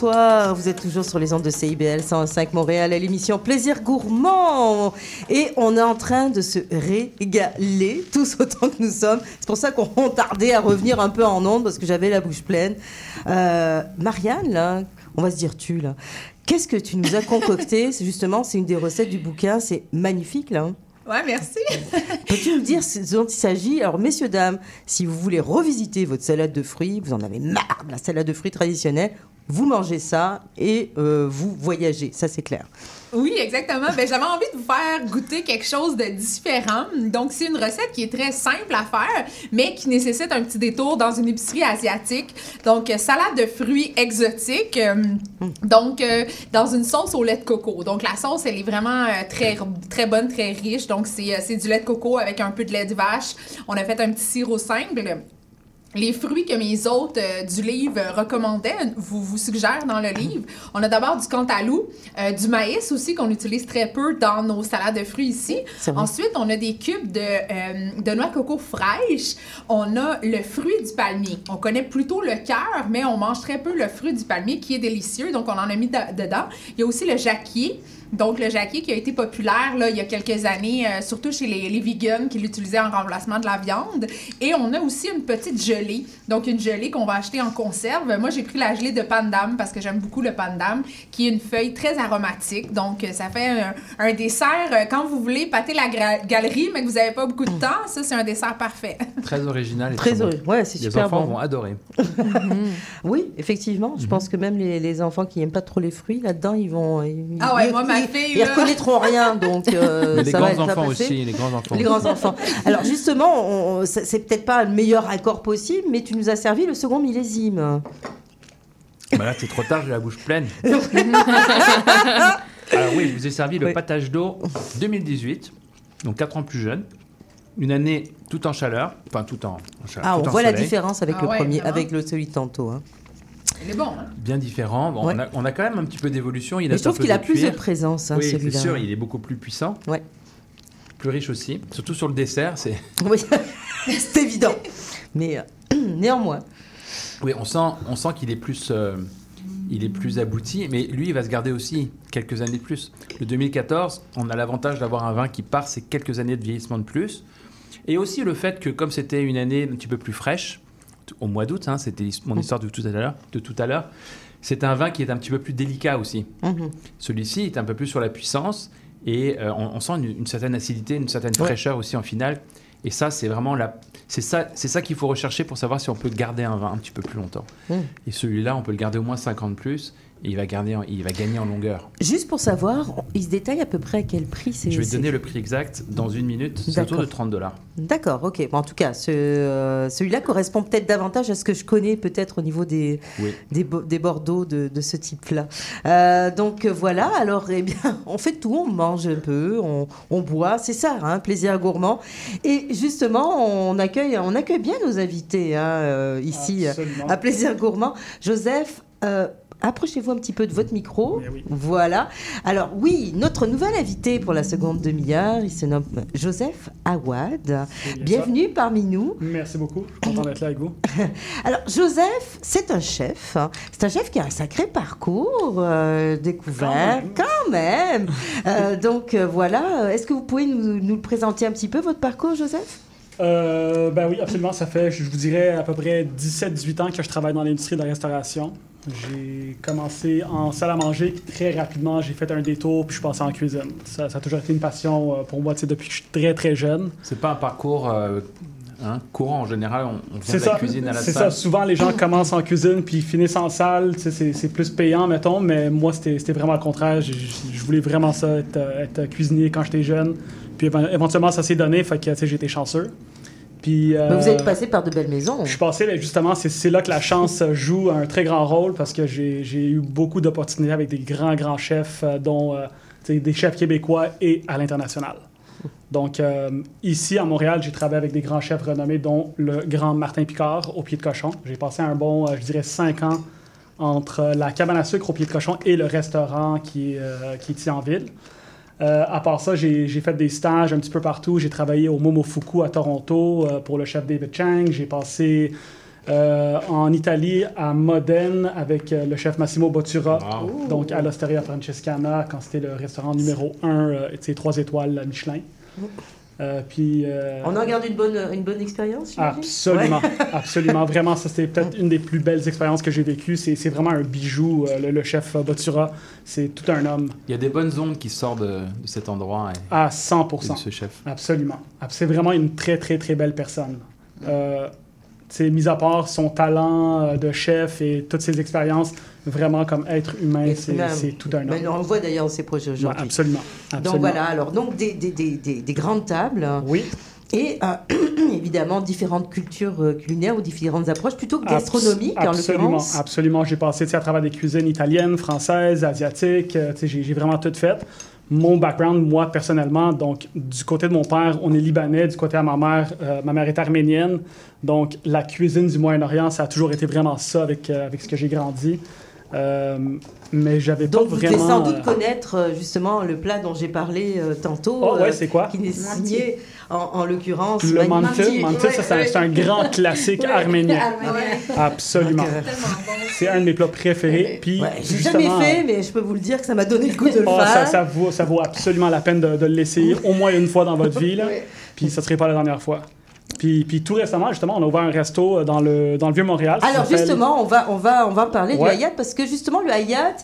et rebonsoir. Vous êtes toujours sur les ondes de CIBL 105 Montréal à l'émission Plaisir Gourmand. Et on est en train de se régaler tous autant que nous sommes. C'est pour ça qu'on tardait à revenir un peu en ondes parce que j'avais la bouche pleine. Euh, Marianne, là, on va se dire tu, là. Qu'est-ce que tu nous as concocté? C'est Justement, c'est une des recettes du bouquin. C'est magnifique, là. Ouais, merci. Peux-tu nous dire ce dont il s'agit? Alors, messieurs, dames, si vous voulez revisiter votre salade de fruits, vous en avez marre de la salade de fruits traditionnelle, vous mangez ça et euh, vous voyagez, ça c'est clair. Oui, exactement. Ben, j'avais envie de vous faire goûter quelque chose de différent. Donc, c'est une recette qui est très simple à faire, mais qui nécessite un petit détour dans une épicerie asiatique. Donc, euh, salade de fruits exotiques. euh, donc, euh, dans une sauce au lait de coco. Donc, la sauce, elle est vraiment euh, très, très bonne, très riche. Donc, c'est c'est du lait de coco avec un peu de lait de vache. On a fait un petit sirop simple. Les fruits que mes hôtes euh, du livre recommandaient, vous, vous suggèrent dans le livre. On a d'abord du cantalou, euh, du maïs aussi qu'on utilise très peu dans nos salades de fruits ici. Ensuite, on a des cubes de, euh, de noix de coco fraîches. On a le fruit du palmier. On connaît plutôt le cœur, mais on mange très peu le fruit du palmier qui est délicieux. Donc, on en a mis de- dedans. Il y a aussi le jacquier. Donc, le jacquier qui a été populaire là, il y a quelques années, euh, surtout chez les, les vegans qui l'utilisaient en remplacement de la viande. Et on a aussi une petite gelée. Donc, une gelée qu'on va acheter en conserve. Moi, j'ai pris la gelée de pandam parce que j'aime beaucoup le pandam, qui est une feuille très aromatique. Donc, euh, ça fait un, un dessert euh, quand vous voulez pâter la galerie, mais que vous n'avez pas beaucoup de temps. Ça, c'est un dessert parfait. Très original et Très très, bon. ouais, c'est Les super enfants bon. vont adorer. Oui, effectivement. Je pense que même les, les enfants qui n'aiment pas trop les fruits, là-dedans, ils vont. Ils, Ah ouais, moi, ma fille, Ils reconnaîtront rien, donc. euh, Mais les ça grands va enfants aussi, les grands enfants. Les grands enfants. Alors justement, c'est peut-être pas le meilleur accord possible, mais tu nous as servi le second millésime. Bah là, c'est trop tard, j'ai la bouche pleine. Alors oui, je vous ai servi le patage d'eau 2018, donc 4 ans plus jeune. Une année tout en chaleur, enfin tout en, en chaleur. Ah, on en voit la différence avec Ah le ouais, premier, vraiment. avec le celui tantôt. hein. Il est bon, hein? Bien différent. Bon, Ouais. on, a, on a quand même un petit peu d'évolution. Il Mais a je trouve qu'il a plus de présence, hein, oui, c'est celui-là. sûr, il est beaucoup plus puissant. Ouais. Plus riche aussi, surtout sur le dessert. C'est Oui, c'est évident. Mais euh, néanmoins. oui, on sent, on sent qu'il est plus, euh, il est plus abouti, mais lui, il va se garder aussi quelques années de plus. Le 2014, on a l'avantage d'avoir un vin qui part ces quelques années de vieillissement de plus, et aussi le fait que comme c'était une année un petit peu plus fraîche, au mois d'août, hein, c'était mon histoire de tout à l'heure, de tout à l'heure, c'est un vin qui est un petit peu plus délicat aussi. Mhm. Celui-ci est un peu plus sur la puissance et euh, on, on sent une, une certaine acidité, une certaine Ouais. fraîcheur aussi en finale. Et ça, c'est vraiment la, c'est ça, c'est ça qu'il faut rechercher pour savoir si on peut garder un vin un petit peu plus longtemps. Mm. Et celui-là, on peut le garder au moins 50 plus il va garder, en- il va gagner en longueur. Juste pour savoir, il se détaille à peu près à quel prix c'est. Je vais te donner le prix exact dans une minute. C'est autour de D'accord. 30 dollars. D'accord, ok. Bon, en tout cas, ce, euh, celui-là correspond peut-être davantage à ce que je connais peut-être au niveau des, Oui. des, bo- des Bordeaux de, de ce type-là. Euh, donc euh, voilà, alors eh bien, on fait tout, on mange un peu, on, on boit, c'est ça, hein, plaisir gourmand. Et justement, on accueille, on accueille bien nos invités hein, ici Absolument. à Plaisir Gourmand. Joseph, euh, approchez-vous un petit peu de votre micro. Voilà. Alors oui, notre nouvel invité pour la seconde demi-heure, il se nomme Joseph Awad. bien Bienvenue parmi nous. Merci beaucoup. Je suis content d'être là avec vous. Alors, Joseph, c'est un chef. hein. C'est un chef qui a un sacré parcours euh, découvert, quand même. Euh, donc, euh, voilà. Est-ce que vous pouvez nous, nous le présenter un petit peu, votre parcours, Joseph? Euh, ben oui, absolument. Ça fait, je vous dirais, à peu près 17-18 ans que je travaille dans l'industrie de la restauration. J'ai commencé en salle à manger, puis très rapidement, j'ai fait un détour, puis je suis passé en cuisine. Ça, ça a toujours été une passion euh, pour moi, tu sais, depuis que je suis très, très jeune. C'est pas un parcours euh, hein, courant en général. On, C'est de la ça. cuisine à la C'est salle. ça. Souvent, les gens commencent en cuisine puis ils finissent en salle. Tu sais, C'est c'est plus payant, mettons. Mais moi, c'était vraiment le contraire. Je, je- je voulais vraiment ça, être, euh, être cuisinier quand j'étais jeune. Puis éven- éventuellement, ça s'est donné. Fait que tu sais, j'ai été chanceux. Puis, Mais Vous euh, êtes passé par de belles maisons. je suis passé, là, justement, c'est- là que la chance euh, joue un très grand rôle parce que j'ai eu beaucoup d'opportunités avec des grands, grands chefs, euh, dont euh, des chefs québécois et à l'international. Donc, euh, ici, à Montréal, j'ai travaillé avec des grands chefs renommés, dont le grand Martin Picard au pied de cochon. J'ai passé un bon, euh, je dirais, cinq ans entre la cabane à sucre au pied de cochon et le restaurant qui, euh, qui est ici en ville. Euh, à part ça, j'ai fait des stages un petit peu partout. J'ai travaillé au Momofuku à Toronto euh, pour le chef David Chang. J'ai passé euh, en Italie à Modène avec euh, le chef Massimo Bottura, Wow. donc à l'Osteria Francescana, quand c'était le restaurant numéro 1, tu sais, 3 étoiles à Michelin. Euh, puis, euh, On en garde une bonne, une bonne expérience, j'imagine? Absolument, Ouais. absolument. Vraiment, ça, c'était peut-être une des plus belles expériences que j'ai vécues. C'est c'est vraiment un bijou, euh, le, le chef Bottura. C'est tout un homme. Il y a des bonnes ondes qui sortent de, de cet endroit. Et, À et 100%. de ce chef. Absolument. Ah, C'est vraiment une très, très, très belle personne. Euh, mis à part son talent de chef et toutes ses expériences, vraiment comme être humain, c'est tout un homme. Mais on le voit d'ailleurs dans ses projets Ouais, aujourd'hui. absolument. Donc absolument. voilà, alors donc des, des, des, des, des grandes tables. Oui. Et euh, évidemment différentes cultures euh, culinaires ou différentes approches, plutôt que gastronomiques en absolument, l'occurrence. Absolument. J'ai passé à travers des cuisines italiennes, françaises, asiatiques. euh, J'ai j'ai vraiment tout fait. Mon background, moi, personnellement, donc, du côté de mon père, on est libanais. Du côté de ma mère, euh, ma mère est arménienne. Donc, la cuisine du Moyen-Orient, ça a toujours été vraiment ça avec, euh, avec ce que j'ai grandi. Euh, mais j'avais pas Donc vous devez vraiment... sans doute euh, connaître euh, justement le plat dont j'ai parlé euh, tantôt. Oh, ouais, c'est quoi? Qui est signé en, en l'occurrence. Le ça, c'est un- grand classique arménien. Absolument. C'est un de mes plats préférés. Puis, Ouais, j'ai justement- jamais fait, mais je peux vous le dire que ça m'a donné le goût de le Ah, faire. ça, ça vaut, ça vaut absolument la peine de, de l'essayer au moins une fois dans votre vie. Là. Puis ça serait pas la dernière fois. Puis, puis tout récemment, justement, on a ouvert un resto euh, dans le, dans le Vieux-Montréal. Alors justement, on va, on va, on va parler Ouais. du Hayat parce que justement le Hayat,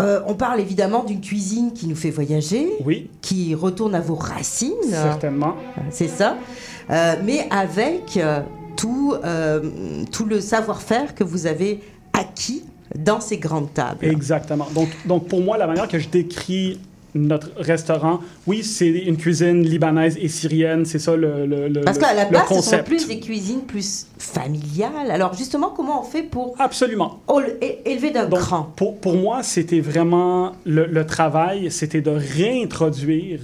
euh, on parle évidemment d'une cuisine qui nous fait voyager, Oui. qui retourne à vos racines. Certainement. C'est ça. Euh, mais avec tout, euh, tout le savoir-faire que vous avez acquis dans ces grandes tables. Exactement. Donc, donc, pour moi, la manière que je décris notre restaurant, oui, c'est une cuisine libanaise et syrienne, c'est ça le, le, le- Parce qu'à la base, ce sont plus des cuisines plus familiales. Alors justement, comment on fait pour Absolument. élever d'un cran? Pour, pour moi, c'était vraiment le, le travail, c'était de réintroduire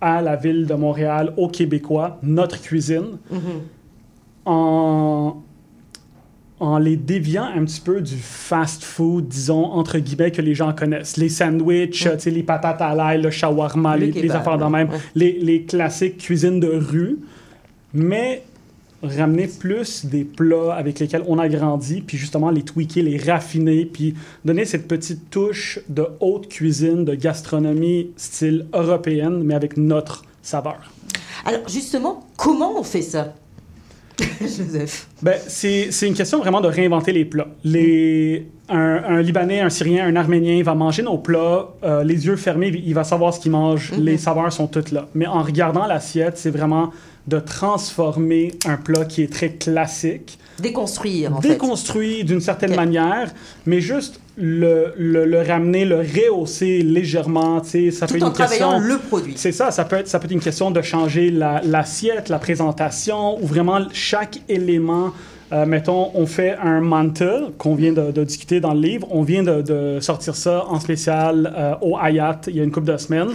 à la ville de Montréal, aux Québécois, notre cuisine Mhm. en, en les déviant un petit peu du fast-food, disons, entre guillemets, que les gens connaissent. Les sandwichs, les patates à l'ail, le shawarma, Le les, les affaires de même, les classiques cuisines de rue, mais ramener plus des plats avec lesquels on a grandi, puis justement les tweaker, les raffiner, puis donner cette petite touche de haute cuisine, de gastronomie style européenne, mais avec notre saveur. Alors justement, comment on fait ça? Joseph. Ben, c'est c'est une question vraiment de réinventer les plats. Les, un, un Libanais, un Syrien, un Arménien va manger nos plats, euh, les yeux fermés, il va savoir ce qu'il mange, les saveurs sont toutes là. Mais en regardant l'assiette, c'est vraiment de transformer un plat qui est très classique, Déconstruire en fait. déconstruit d'une certaine manière, mais juste le, le, le ramener, le rehausser légèrement. tu sais, Ça Tout peut être en une question- travaillant le produit. c'est ça, ça peut, être, ça peut être une question de changer la- l'assiette, la, présentation, ou vraiment chaque élément. Euh, mettons, on fait un manta qu'on vient de, de discuter dans le livre. On vient de, de sortir ça en spécial euh, au Hayat il y a une couple de semaines.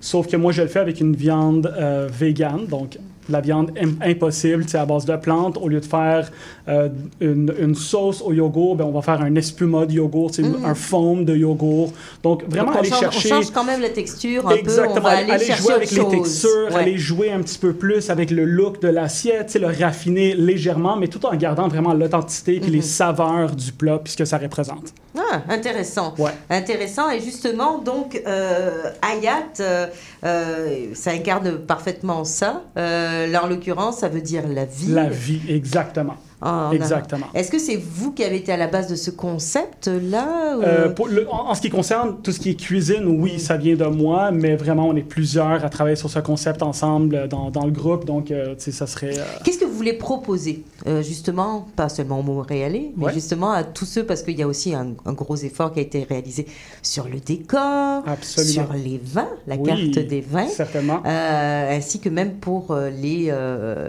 Sauf que moi, je le fais avec une viande euh, végane, donc la viande im- impossible, c'est à base de plantes. Au lieu de faire euh, une, une sauce au yogourt, ben, on va faire un espuma de yogourt, c'est Mhm. un foam de yogourt. Donc, vraiment Donc, on aller change, chercher... On change quand même la texture un Exactement. peu. On va aller, jouer avec les textures, Ouais. aller jouer un petit peu plus avec le look de l'assiette, le raffiner légèrement, mais tout en gardant vraiment l'authenticité Mhm. les saveurs du plat puis ce que ça représente. Ah, intéressant. Ouais. Intéressant. Et justement, donc, euh, Hayat, euh, euh, ça incarne parfaitement ça. Euh, là, en l'occurrence, ça veut dire la vie. La vie, exactement. Ah, en Exactement. Est-ce que c'est vous qui avez été à la base de ce concept-là ou- Euh, en, en ce qui concerne tout ce qui est cuisine, oui, ça vient de moi, mais vraiment, on est plusieurs à travailler sur ce concept ensemble euh, dans, dans le groupe, donc, euh, tu sais, ça serait... euh, Qu'est-ce que vous voulez proposer, justement, pas seulement aux Montréalais, mais Ouais. justement à tous ceux, parce qu'il y a aussi un, un gros effort qui a été réalisé sur le décor, Absolument. sur les vins, la Oui, carte des vins, certainement. ainsi que même pour les,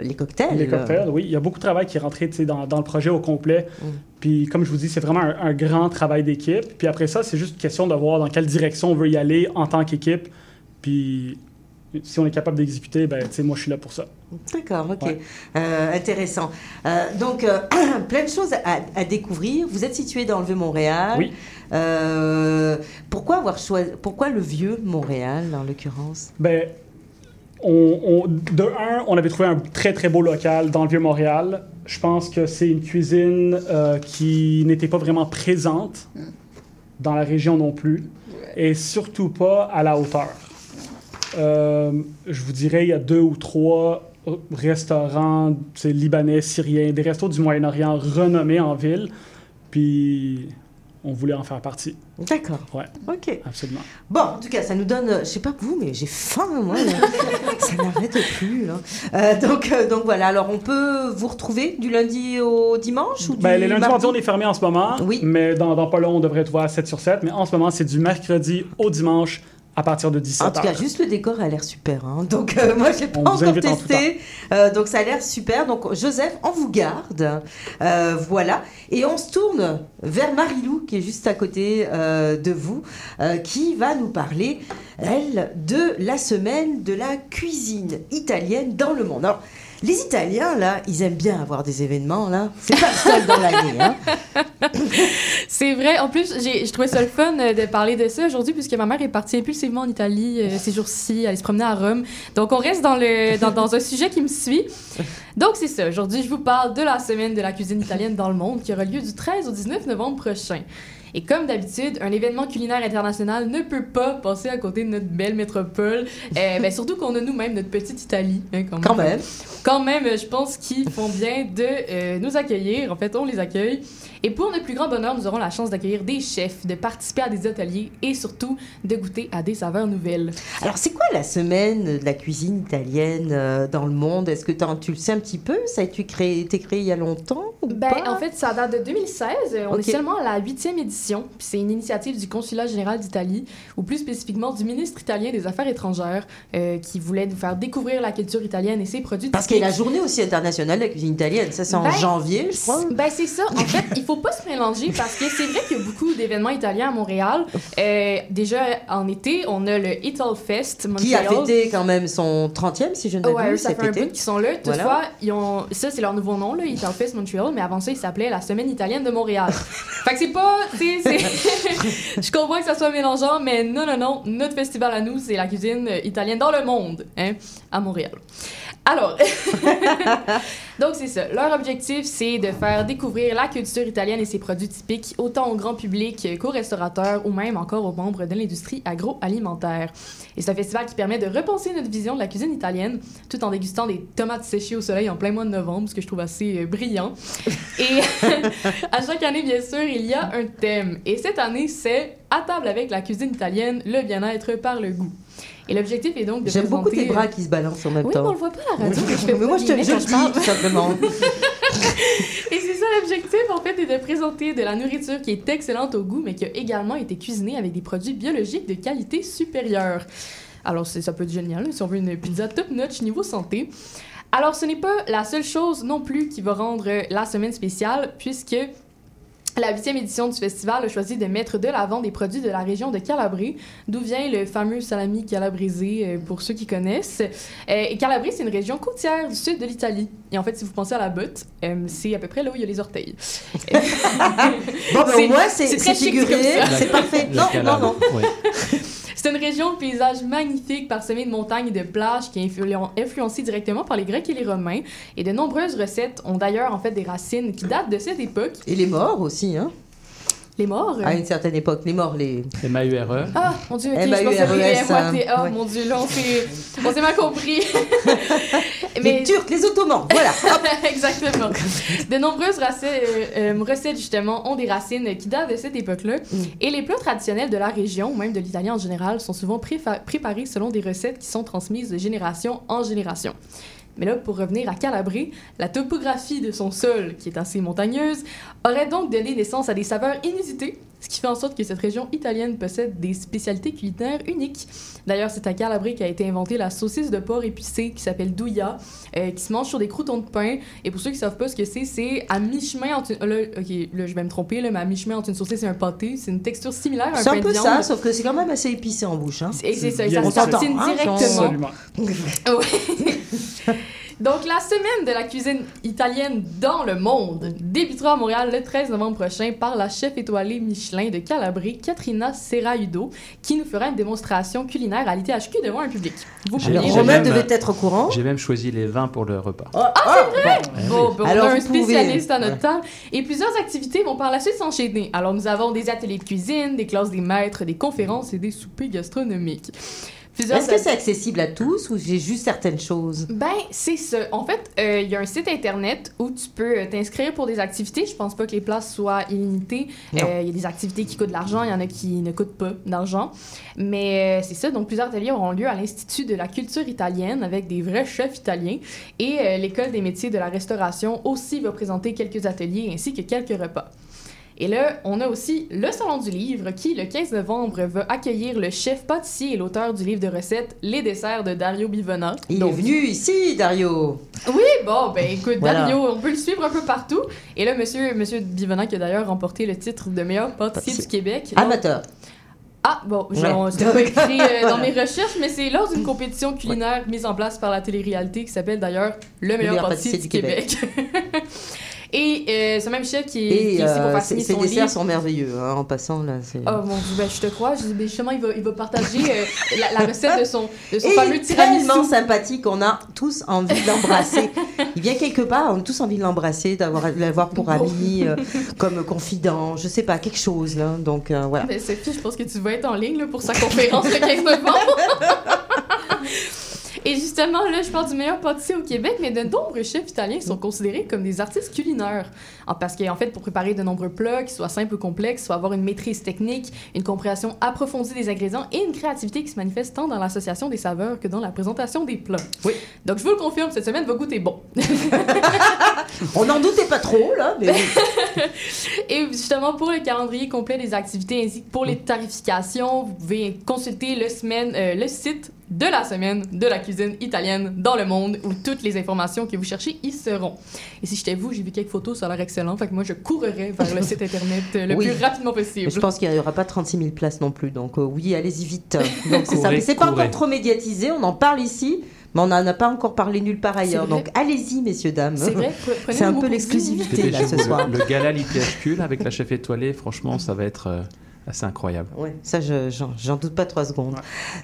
les cocktails. Les cocktails, oui. Il y a beaucoup de travail qui est rentré tu sais, dans, dans le projet au complet. Mm. Puis, comme je vous dis, c'est vraiment un, un grand travail d'équipe. Puis après ça, c'est juste une question de voir dans quelle direction on veut y aller en tant qu'équipe. Puis, si on est capable d'exécuter, ben, tu sais, moi, je suis là pour ça. D'accord, ok. Ouais. Euh, intéressant. Euh, donc, euh, plein de choses à, à découvrir. Vous êtes situé dans le Vieux-Montréal. Oui. Euh, pourquoi avoir choisi, pourquoi le Vieux-Montréal, en l'occurrence? Ben, on, on- de un, on avait trouvé un très très beau local dans le Vieux-Montréal. Je pense que c'est une cuisine euh, qui n'était pas vraiment présente dans la région non plus, et surtout pas à la hauteur. Euh, je vous dirais, il y a deux ou trois restaurants libanais, syriens, des restos du Moyen-Orient renommés en ville, puis on voulait en faire partie. D'accord. Ouais. Ok. Absolument. Bon, en tout cas, ça nous donne, euh, je sais pas vous, mais j'ai faim, moi. ça n'arrête plus. là. Euh, donc, euh, donc voilà. Alors, on peut vous retrouver du lundi au dimanche ou du Ben, les lundis, mardi? mardis, on est fermé en ce moment. Oui. Mais dans, dans pas long, on devrait être ouvert à 7 sur 7. Mais en ce moment, c'est du mercredi au dimanche à partir de 17h. En tout cas, juste le décor a l'air super. hein. Donc, euh, moi, j'ai pas On vous encore invite en testé. Euh, donc, ça a l'air super. Donc, Joseph, on vous garde. Euh, voilà. Et on se tourne vers Marilou, qui est juste à côté euh, de vous, euh, qui va nous parler, elle, de la semaine de la cuisine italienne dans le monde. Alors, les Italiens, là, ils aiment bien avoir des événements, là. C'est pas seul dans l'année, hein. C'est vrai. En plus, j'ai je trouvais ça le fun euh, de parler de ça aujourd'hui puisque ma mère est partie impulsivement en Italie euh, ces jours-ci, aller se promener à Rome. Donc, on reste dans, le, dans un sujet qui me suit. Donc, c'est ça. Aujourd'hui, je vous parle de la semaine de la cuisine italienne dans le monde qui aura lieu du 13 au 19 novembre prochain. Et comme d'habitude, un événement culinaire international ne peut pas passer à côté de notre belle métropole. Euh, ben, surtout qu'on a nous-mêmes notre petite Italie. hein, quand, Quand même. Quand même, je pense qu'ils font bien de euh, nous accueillir. En fait, on les accueille. Et pour notre plus grand bonheur, nous aurons la chance d'accueillir des chefs, de participer à des ateliers et surtout de goûter à des saveurs nouvelles. Alors, c'est quoi la semaine de la cuisine italienne euh, dans le monde? Est-ce que tu le sais un petit peu? Ça a été créé, il y a longtemps ou Ben, pas? en fait, ça date de 2016. Euh, On est seulement à la huitième édition. Puis c'est une initiative du Consulat général d'Italie, ou plus spécifiquement du ministre italien des Affaires étrangères, euh, qui voulait nous faire découvrir la culture italienne et ses produits. Parce qu'il y a la journée aussi internationale de la cuisine italienne. Ça, c'est en Ben, janvier, je crois. Ben, c'est ça. En fait, il faut pas se mélanger parce que c'est vrai qu'il y a beaucoup d'événements italiens à Montréal. Euh, déjà, en été, on a le Ital Fest Qui a Montréal. fêté quand même son 30e, si je ne Ouais, m'abuse, eux, ça fait un qu'ils sont là. Toutefois, Voilà. ils ont... ça, c'est leur nouveau nom, là, Ital Fest Montreal, mais avant ça, ils s'appelaient la Semaine italienne de Montréal. fait que c'est pas... Je comprends que ça soit mélangeant, mais non, non, non. Notre festival à nous, c'est la cuisine italienne dans le monde, hein, à Montréal. Alors, donc c'est ça. Leur objectif, c'est de faire découvrir la culture italienne et ses produits typiques, autant au grand public qu'aux restaurateurs ou même encore aux membres de l'industrie agroalimentaire. Et c'est un festival qui permet de repenser notre vision de la cuisine italienne tout en dégustant des tomates séchées au soleil en plein mois de novembre, ce que je trouve assez euh, brillant. Et à chaque année, bien sûr, il y a un thème. Et cette année, c'est À table avec la cuisine italienne, le bien-être par le goût. Et l'objectif est donc de J'aime beaucoup tes bras euh, qui se balancent en même oui, temps. mais on le voit pas à la radio. je fais mais pas moi, je te le dis, tout simplement. Et c'est ça l'objectif, en fait, est de présenter de la nourriture qui est excellente au goût, mais qui a également été cuisinée avec des produits biologiques de qualité supérieure. Alors, ça peut être génial, si on veut une pizza top-notch niveau santé. Alors, ce n'est pas la seule chose non plus qui va rendre la semaine spéciale, puisque la huitième édition du festival a choisi de mettre de l'avant des produits de la région de Calabrie, d'où vient le fameux salami calabrisé, euh, pour ceux qui connaissent. Euh, et Calabrie, c'est une région côtière du sud de l'Italie. Et en fait, si vous pensez à la botte, euh, c'est à peu près là où il y a les orteils. Bon, ben, au moins, c'est très figuré, c'est parfait. Non, non, non. C'est une région au paysage magnifique parsemé de montagnes et de plages qui est influ- influencée directement par les Grecs et les Romains. Et de nombreuses recettes ont d'ailleurs en fait des racines qui datent de cette époque. Et les morts aussi, hein Les morts À une certaine époque, les morts, les... Les MAURE. Ah, mon Dieu, ok, ben, je pensais URES, que c'était Ouais. mon Dieu, là, on s'est on s'est mal compris. Les Turcs, les Ottomans, voilà. Exactement. De nombreuses recettes, euh, euh, recettes, justement, ont des racines qui datent de cette époque-là. Mm. Et les plats traditionnels de la région, ou même de l'italien en général, sont souvent préfa- préparés selon des recettes qui sont transmises de génération en génération. Mais là, pour revenir à Calabrie, la topographie de son sol, qui est assez montagneuse, aurait donc donné naissance à des saveurs inusitées, ce qui fait en sorte que cette région italienne possède des spécialités culinaires uniques. D'ailleurs, c'est à Calabrée qu'a été inventée la saucisse de porc épicée qui s'appelle douilla, euh, qui se mange sur des croutons de pain. Et pour ceux qui savent pas ce que c'est, c'est à mi-chemin entre... une- Là, ok, là, je vais me tromper, là, mais à mi-chemin entre une saucisse et un pâté, c'est une texture similaire à un C'est pain un de peu viande. ça, sauf que c'est quand même assez épicé en bouche. Hein. Et c'est ça, On ça s'obtient hein, directement. Absolument. Donc, la semaine de la cuisine italienne dans le monde débutera à Montréal le 13 novembre prochain par la chef étoilée Michelin de Calabrée, Katrina Serraiudo, qui nous fera une démonstration culinaire à l'ITHQ devant un public. Vous Romain devait être au courant. J'ai même choisi les vins pour le repas. Ah, c'est vrai? Eh Bon, oui. ben, on Alors, a un vous pouvez- spécialiste à notre Ouais. table. Et plusieurs activités vont par la suite s'enchaîner. Alors, nous avons des ateliers de cuisine, des classes des maîtres, des conférences et des soupers gastronomiques. Est-ce que c'est accessible à tous ou j'ai juste certaines choses? Ben, c'est ça. En fait, euh, il y a un site internet où tu peux euh, t'inscrire pour des activités. Je pense pas que les places soient illimitées. Non. Euh, Il y a des activités qui coûtent de l'argent, il y en a qui ne coûtent pas d'argent. Mais euh, c'est ça. Donc, plusieurs ateliers auront lieu à l'Institut de la culture italienne avec des vrais chefs italiens. Et euh, l'École des métiers de la restauration aussi va présenter quelques ateliers ainsi que quelques repas. Et là, on a aussi le Salon du Livre qui, le 15 novembre, va accueillir le chef pâtissier et l'auteur du livre de recettes Les desserts de Dario Bivona. Il Donc, est venu ici, Dario. oui, bon, ben écoute, Voilà. Dario, on peut le suivre un peu partout. Et là, monsieur, monsieur Bivona qui a d'ailleurs remporté le titre de meilleur pâtissier du Québec. Donc- Amateur. Ah, bon, Ouais. genre, c'est écrit euh, dans mes recherches, mais c'est lors d'une compétition culinaire mise en place par la télé-réalité qui s'appelle d'ailleurs Le meilleur, pâtissier, du Québec. Et euh, ce même chef qui est, qui Et est ici pour euh, faire ces signer ces son desserts livre. sont merveilleux, hein, en passant là. c'est- Oh mon dieu, ben, je te crois. Je, ben, justement, il va, il va partager euh, la, la recette de son, de son Et fameux tiramisu. tellement sympathique, on a tous envie de l'embrasser. Il vient quelque part, on a tous envie de l'embrasser, d'avoir de l'avoir pour ami, euh, comme confident, je sais pas, quelque chose là. Donc euh, voilà. Ben, Sophie, je pense que tu vas être en ligne là, pour sa conférence le 15 novembre. Et justement, là, je parle du meilleur pâtissier au Québec, mais de nombreux chefs italiens sont considérés comme des artistes culinaires. Ah, Parce qu'en fait, pour préparer de nombreux plats, qu'ils soient simples ou complexes, il faut avoir une maîtrise technique, une compréhension approfondie des ingrédients et une créativité qui se manifeste tant dans l'association des saveurs que dans la présentation des plats. Oui. Donc, je vous le confirme, cette semaine va goûter bon. On n'en doutait pas trop là, mais. Et justement, pour le calendrier complet des activités ainsi que pour les tarifications, vous pouvez consulter le, semaine, euh, le site de la semaine de la cuisine italienne dans le monde où toutes les informations que vous cherchez y seront. Et si j'étais vous, j'ai vu quelques photos, ça a l'air excellent. Fait que moi, je courrais vers le site internet le Oui. plus rapidement possible. Mais je pense qu'il n'y aura pas 36 000 places non plus. Donc euh, oui, allez-y vite. Donc c'est ça. Courez, Mais c'est pas encore trop médiatisé. On en parle ici, mais on n'en a pas encore parlé nulle part ailleurs. Donc allez-y, messieurs dames. C'est vrai, prenez C'est un peu l'exclusivité là ce soir. Le gala l'ITHQ là, avec la chef étoilée, franchement, ça va être euh, assez incroyable. Ouais, ça, je- j'en doute pas trois secondes.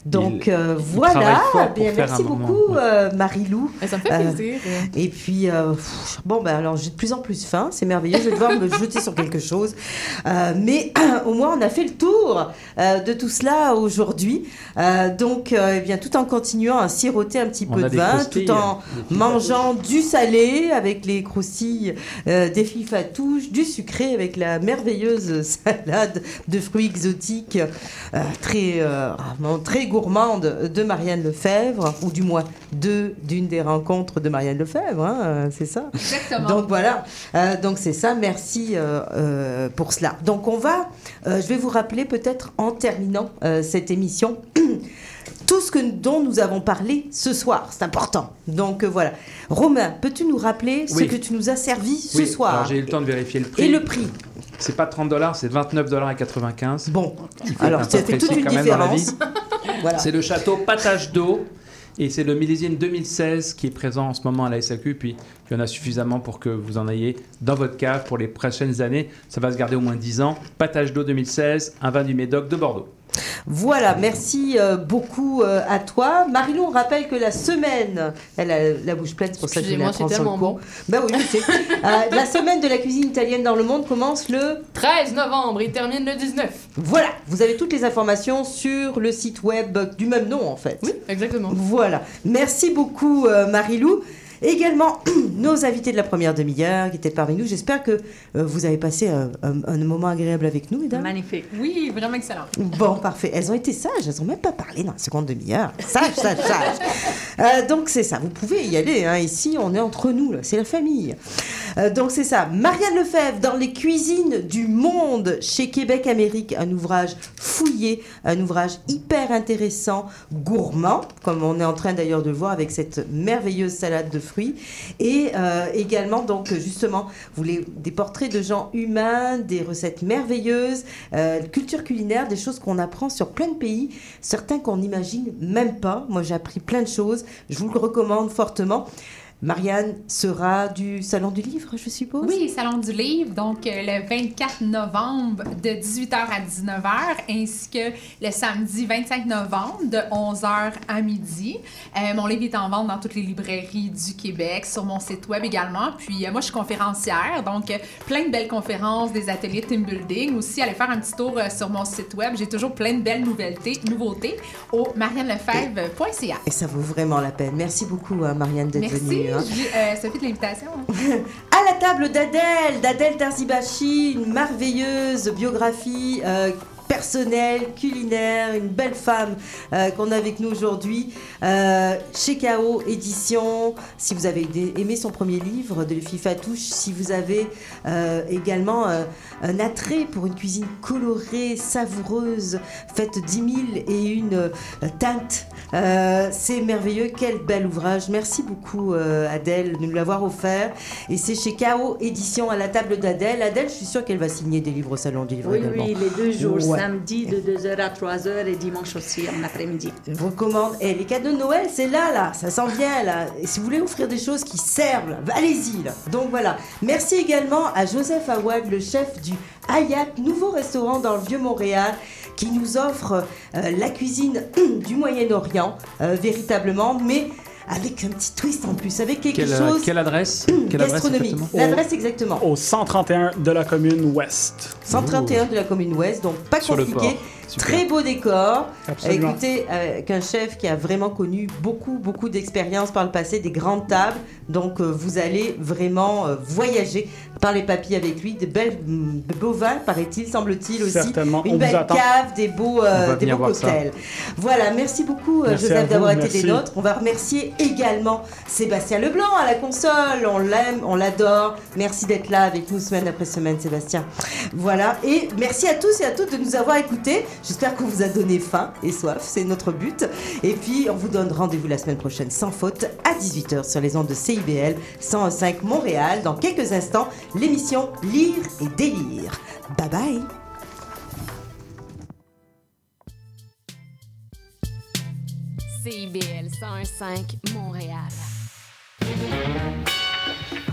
Donc Il- euh, il voilà. Bien, faire merci beaucoup, ouais. euh, Marie-Lou. Ça me fait Euh, plaisir. Et puis, euh, pff, bon, ben alors j'ai de plus en plus faim, c'est merveilleux, je vais devoir me jeter sur quelque chose. Euh, mais au moins, on a fait le tour euh, de tout cela aujourd'hui. Euh, donc, euh, eh bien, tout en continuant à siroter un petit On peu a de vin, tout en mangeant du salé avec les croustilles euh, des fifatouches, du sucré avec la merveilleuse salade de fruits exotiques euh, très, euh, très gourmande de Marianne Lefebvre, ou du moins de d'une des rencontres de Marianne Lefebvre, hein, euh, c'est ça. Exactement. Donc voilà, Euh, donc c'est ça, merci euh, euh, pour cela. Donc on va, euh, je vais vous rappeler peut-être en terminant euh, cette émission. Tout ce que, dont nous avons parlé ce soir, c'est important. Donc euh, voilà. Romain, peux-tu nous rappeler ce Oui. que tu nous as servi ce Oui, soir j'ai eu le temps de vérifier le prix. Et le prix C'est pas 30 dollars, c'est 29 dollars et 95. Bon, alors ça fait toute une différence. Voilà. C'est le château Patage d'eau. Et c'est le millésime 2016 qui est présent en ce moment à la SAQ. Puis il y en a suffisamment pour que vous en ayez dans votre cave pour les prochaines années. Ça va se garder au moins 10 ans. Patage d'eau 2016, un vin du Médoc de Bordeaux. Voilà, merci euh, beaucoup euh, à toi. Marilou, on rappelle que la semaine, elle a la bouche pleine, c'est pour ça que je la sur le. Ben oui, je sais. Euh, la semaine de la cuisine italienne dans le monde commence le 13 novembre et termine le 19. Voilà, vous avez toutes les informations sur le site web du même nom en fait. Oui, exactement. Voilà. Merci beaucoup Marilou. Également, nos invités de la première demi-heure qui étaient parmi nous. J'espère que euh, vous avez passé un, un- un moment agréable avec nous, mesdames. Magnifique. Oui, vraiment excellent. Bon, parfait. Elles ont été sages, elles n'ont même pas parlé dans la seconde demi-heure. Sage, sage, sage. Euh, donc c'est ça, vous pouvez y aller. hein. Ici, on est entre nous, c'est la famille. Euh, donc c'est ça. Marianne Lefebvre dans les cuisines du monde chez Québec Amérique, un ouvrage fouillé, un ouvrage hyper intéressant, gourmand, comme on est en train d'ailleurs de le voir avec cette merveilleuse salade de fruits, et euh, également donc justement vous voulez des portraits de gens humains, des recettes merveilleuses, euh, culture culinaire, des choses qu'on apprend sur plein de pays, certains qu'on n'imagine même pas. Moi j'ai appris plein de choses, je vous le recommande fortement. Marianne sera du Salon du Livre, je suppose? Oui, Salon du Livre, donc euh, le 24 novembre de 18h à 19h, ainsi que le samedi 25 novembre de 11h à midi. Euh, mon livre est en vente dans toutes les librairies du Québec, sur mon site web également. Puis euh, moi, je suis conférencière, donc plein de belles conférences, des ateliers de team building. Aussi, allez faire un petit tour sur mon site web. J'ai toujours plein de belles nouveautés, nouveautés au mariannelefebvre.ca. Et ça vaut vraiment la peine. Merci beaucoup, hein, Marianne, d'être Merci, venue. Hein. Euh, Sophie, de l'invitation. À la table d'Adèle, d'Adèle Tarzibachi, une merveilleuse biographie euh, personnelle, culinaire, une belle femme euh, qu'on a avec nous aujourd'hui. Euh, chez KO Édition, si vous avez aimé son premier livre de Luffy Fatouche, si vous avez euh, également euh, un attrait pour une cuisine colorée, savoureuse, faite dix mille et une euh, teintes. Euh, c'est merveilleux, quel bel ouvrage. Merci beaucoup euh, Adèle de nous l'avoir offert. Et c'est chez KO Édition à la table d'Adèle. Adèle, je suis sûre qu'elle va signer des livres au Salon du Livre Oui, également. oui, les deux jours, Ouais. Samedi de 2h à 3h et dimanche aussi en après-midi. Je vous recommande. Et les cadeaux de Noël, c'est là, là. Ça s'en vient, là. Et si vous voulez offrir des choses qui servent, allez-y. Donc voilà. Merci également à Joseph Awad, le chef du Hayat, nouveau restaurant dans le Vieux-Montréal, qui nous offre euh, la cuisine du Moyen-Orient, euh, véritablement, mais avec un petit twist en plus, avec quelque Quelle, chose. quelle adresse Quelle L'adresse exactement. Au 131 de la commune ouest. 131 de la commune ouest, donc pas Sur le compliqué. Super. Très beau décor. Absolument. Écoutez, avec un chef qui a vraiment connu beaucoup, beaucoup d'expérience par le passé, des grandes tables. Donc, euh, vous allez vraiment euh, voyager par les papilles avec lui. De, belles, de beaux vins, paraît-il, semble-t-il aussi. Certainement. Une belle cave, des beaux, euh, des beaux cocktails. Voilà, merci beaucoup, euh, Merci Joseph, d'avoir été merci. des nôtres. On va remercier également Sébastien Leblanc à la console. On l'aime, on l'adore. Merci d'être là avec nous semaine après semaine, Sébastien. Voilà. Et merci à tous et à toutes de nous avoir écoutés. J'espère qu'on vous a donné faim et soif. C'est notre but. Et puis, on vous donne rendez-vous la semaine prochaine sans faute à 18h sur les ondes de CIBL 105 Montréal. Dans quelques instants, l'émission Lire et délire. Bye bye. CIBL 101.5 Montréal.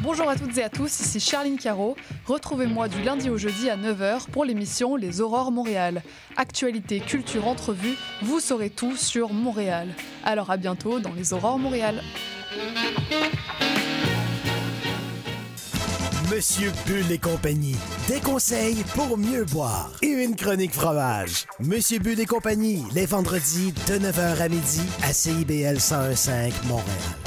Bonjour à toutes et à tous, ici Charline Caro. Retrouvez-moi du lundi au jeudi à 9h pour l'émission Les Aurores Montréal. Actualité, culture, entrevue, vous saurez tout sur Montréal. Alors à bientôt dans Les Aurores Montréal. Monsieur Bull et compagnie, des conseils pour mieux boire et une chronique fromage. Monsieur Bull et compagnie, les vendredis de 9h à midi à CIBL 101.5 Montréal.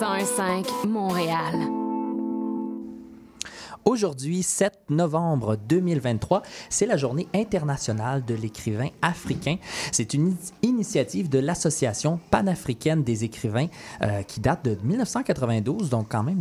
101.5 Montréal. Aujourd'hui, 7 novembre 2023, c'est la journée internationale de l'écrivain africain. C'est une initiative de l'Association panafricaine des écrivains euh, qui date de 1992, donc quand même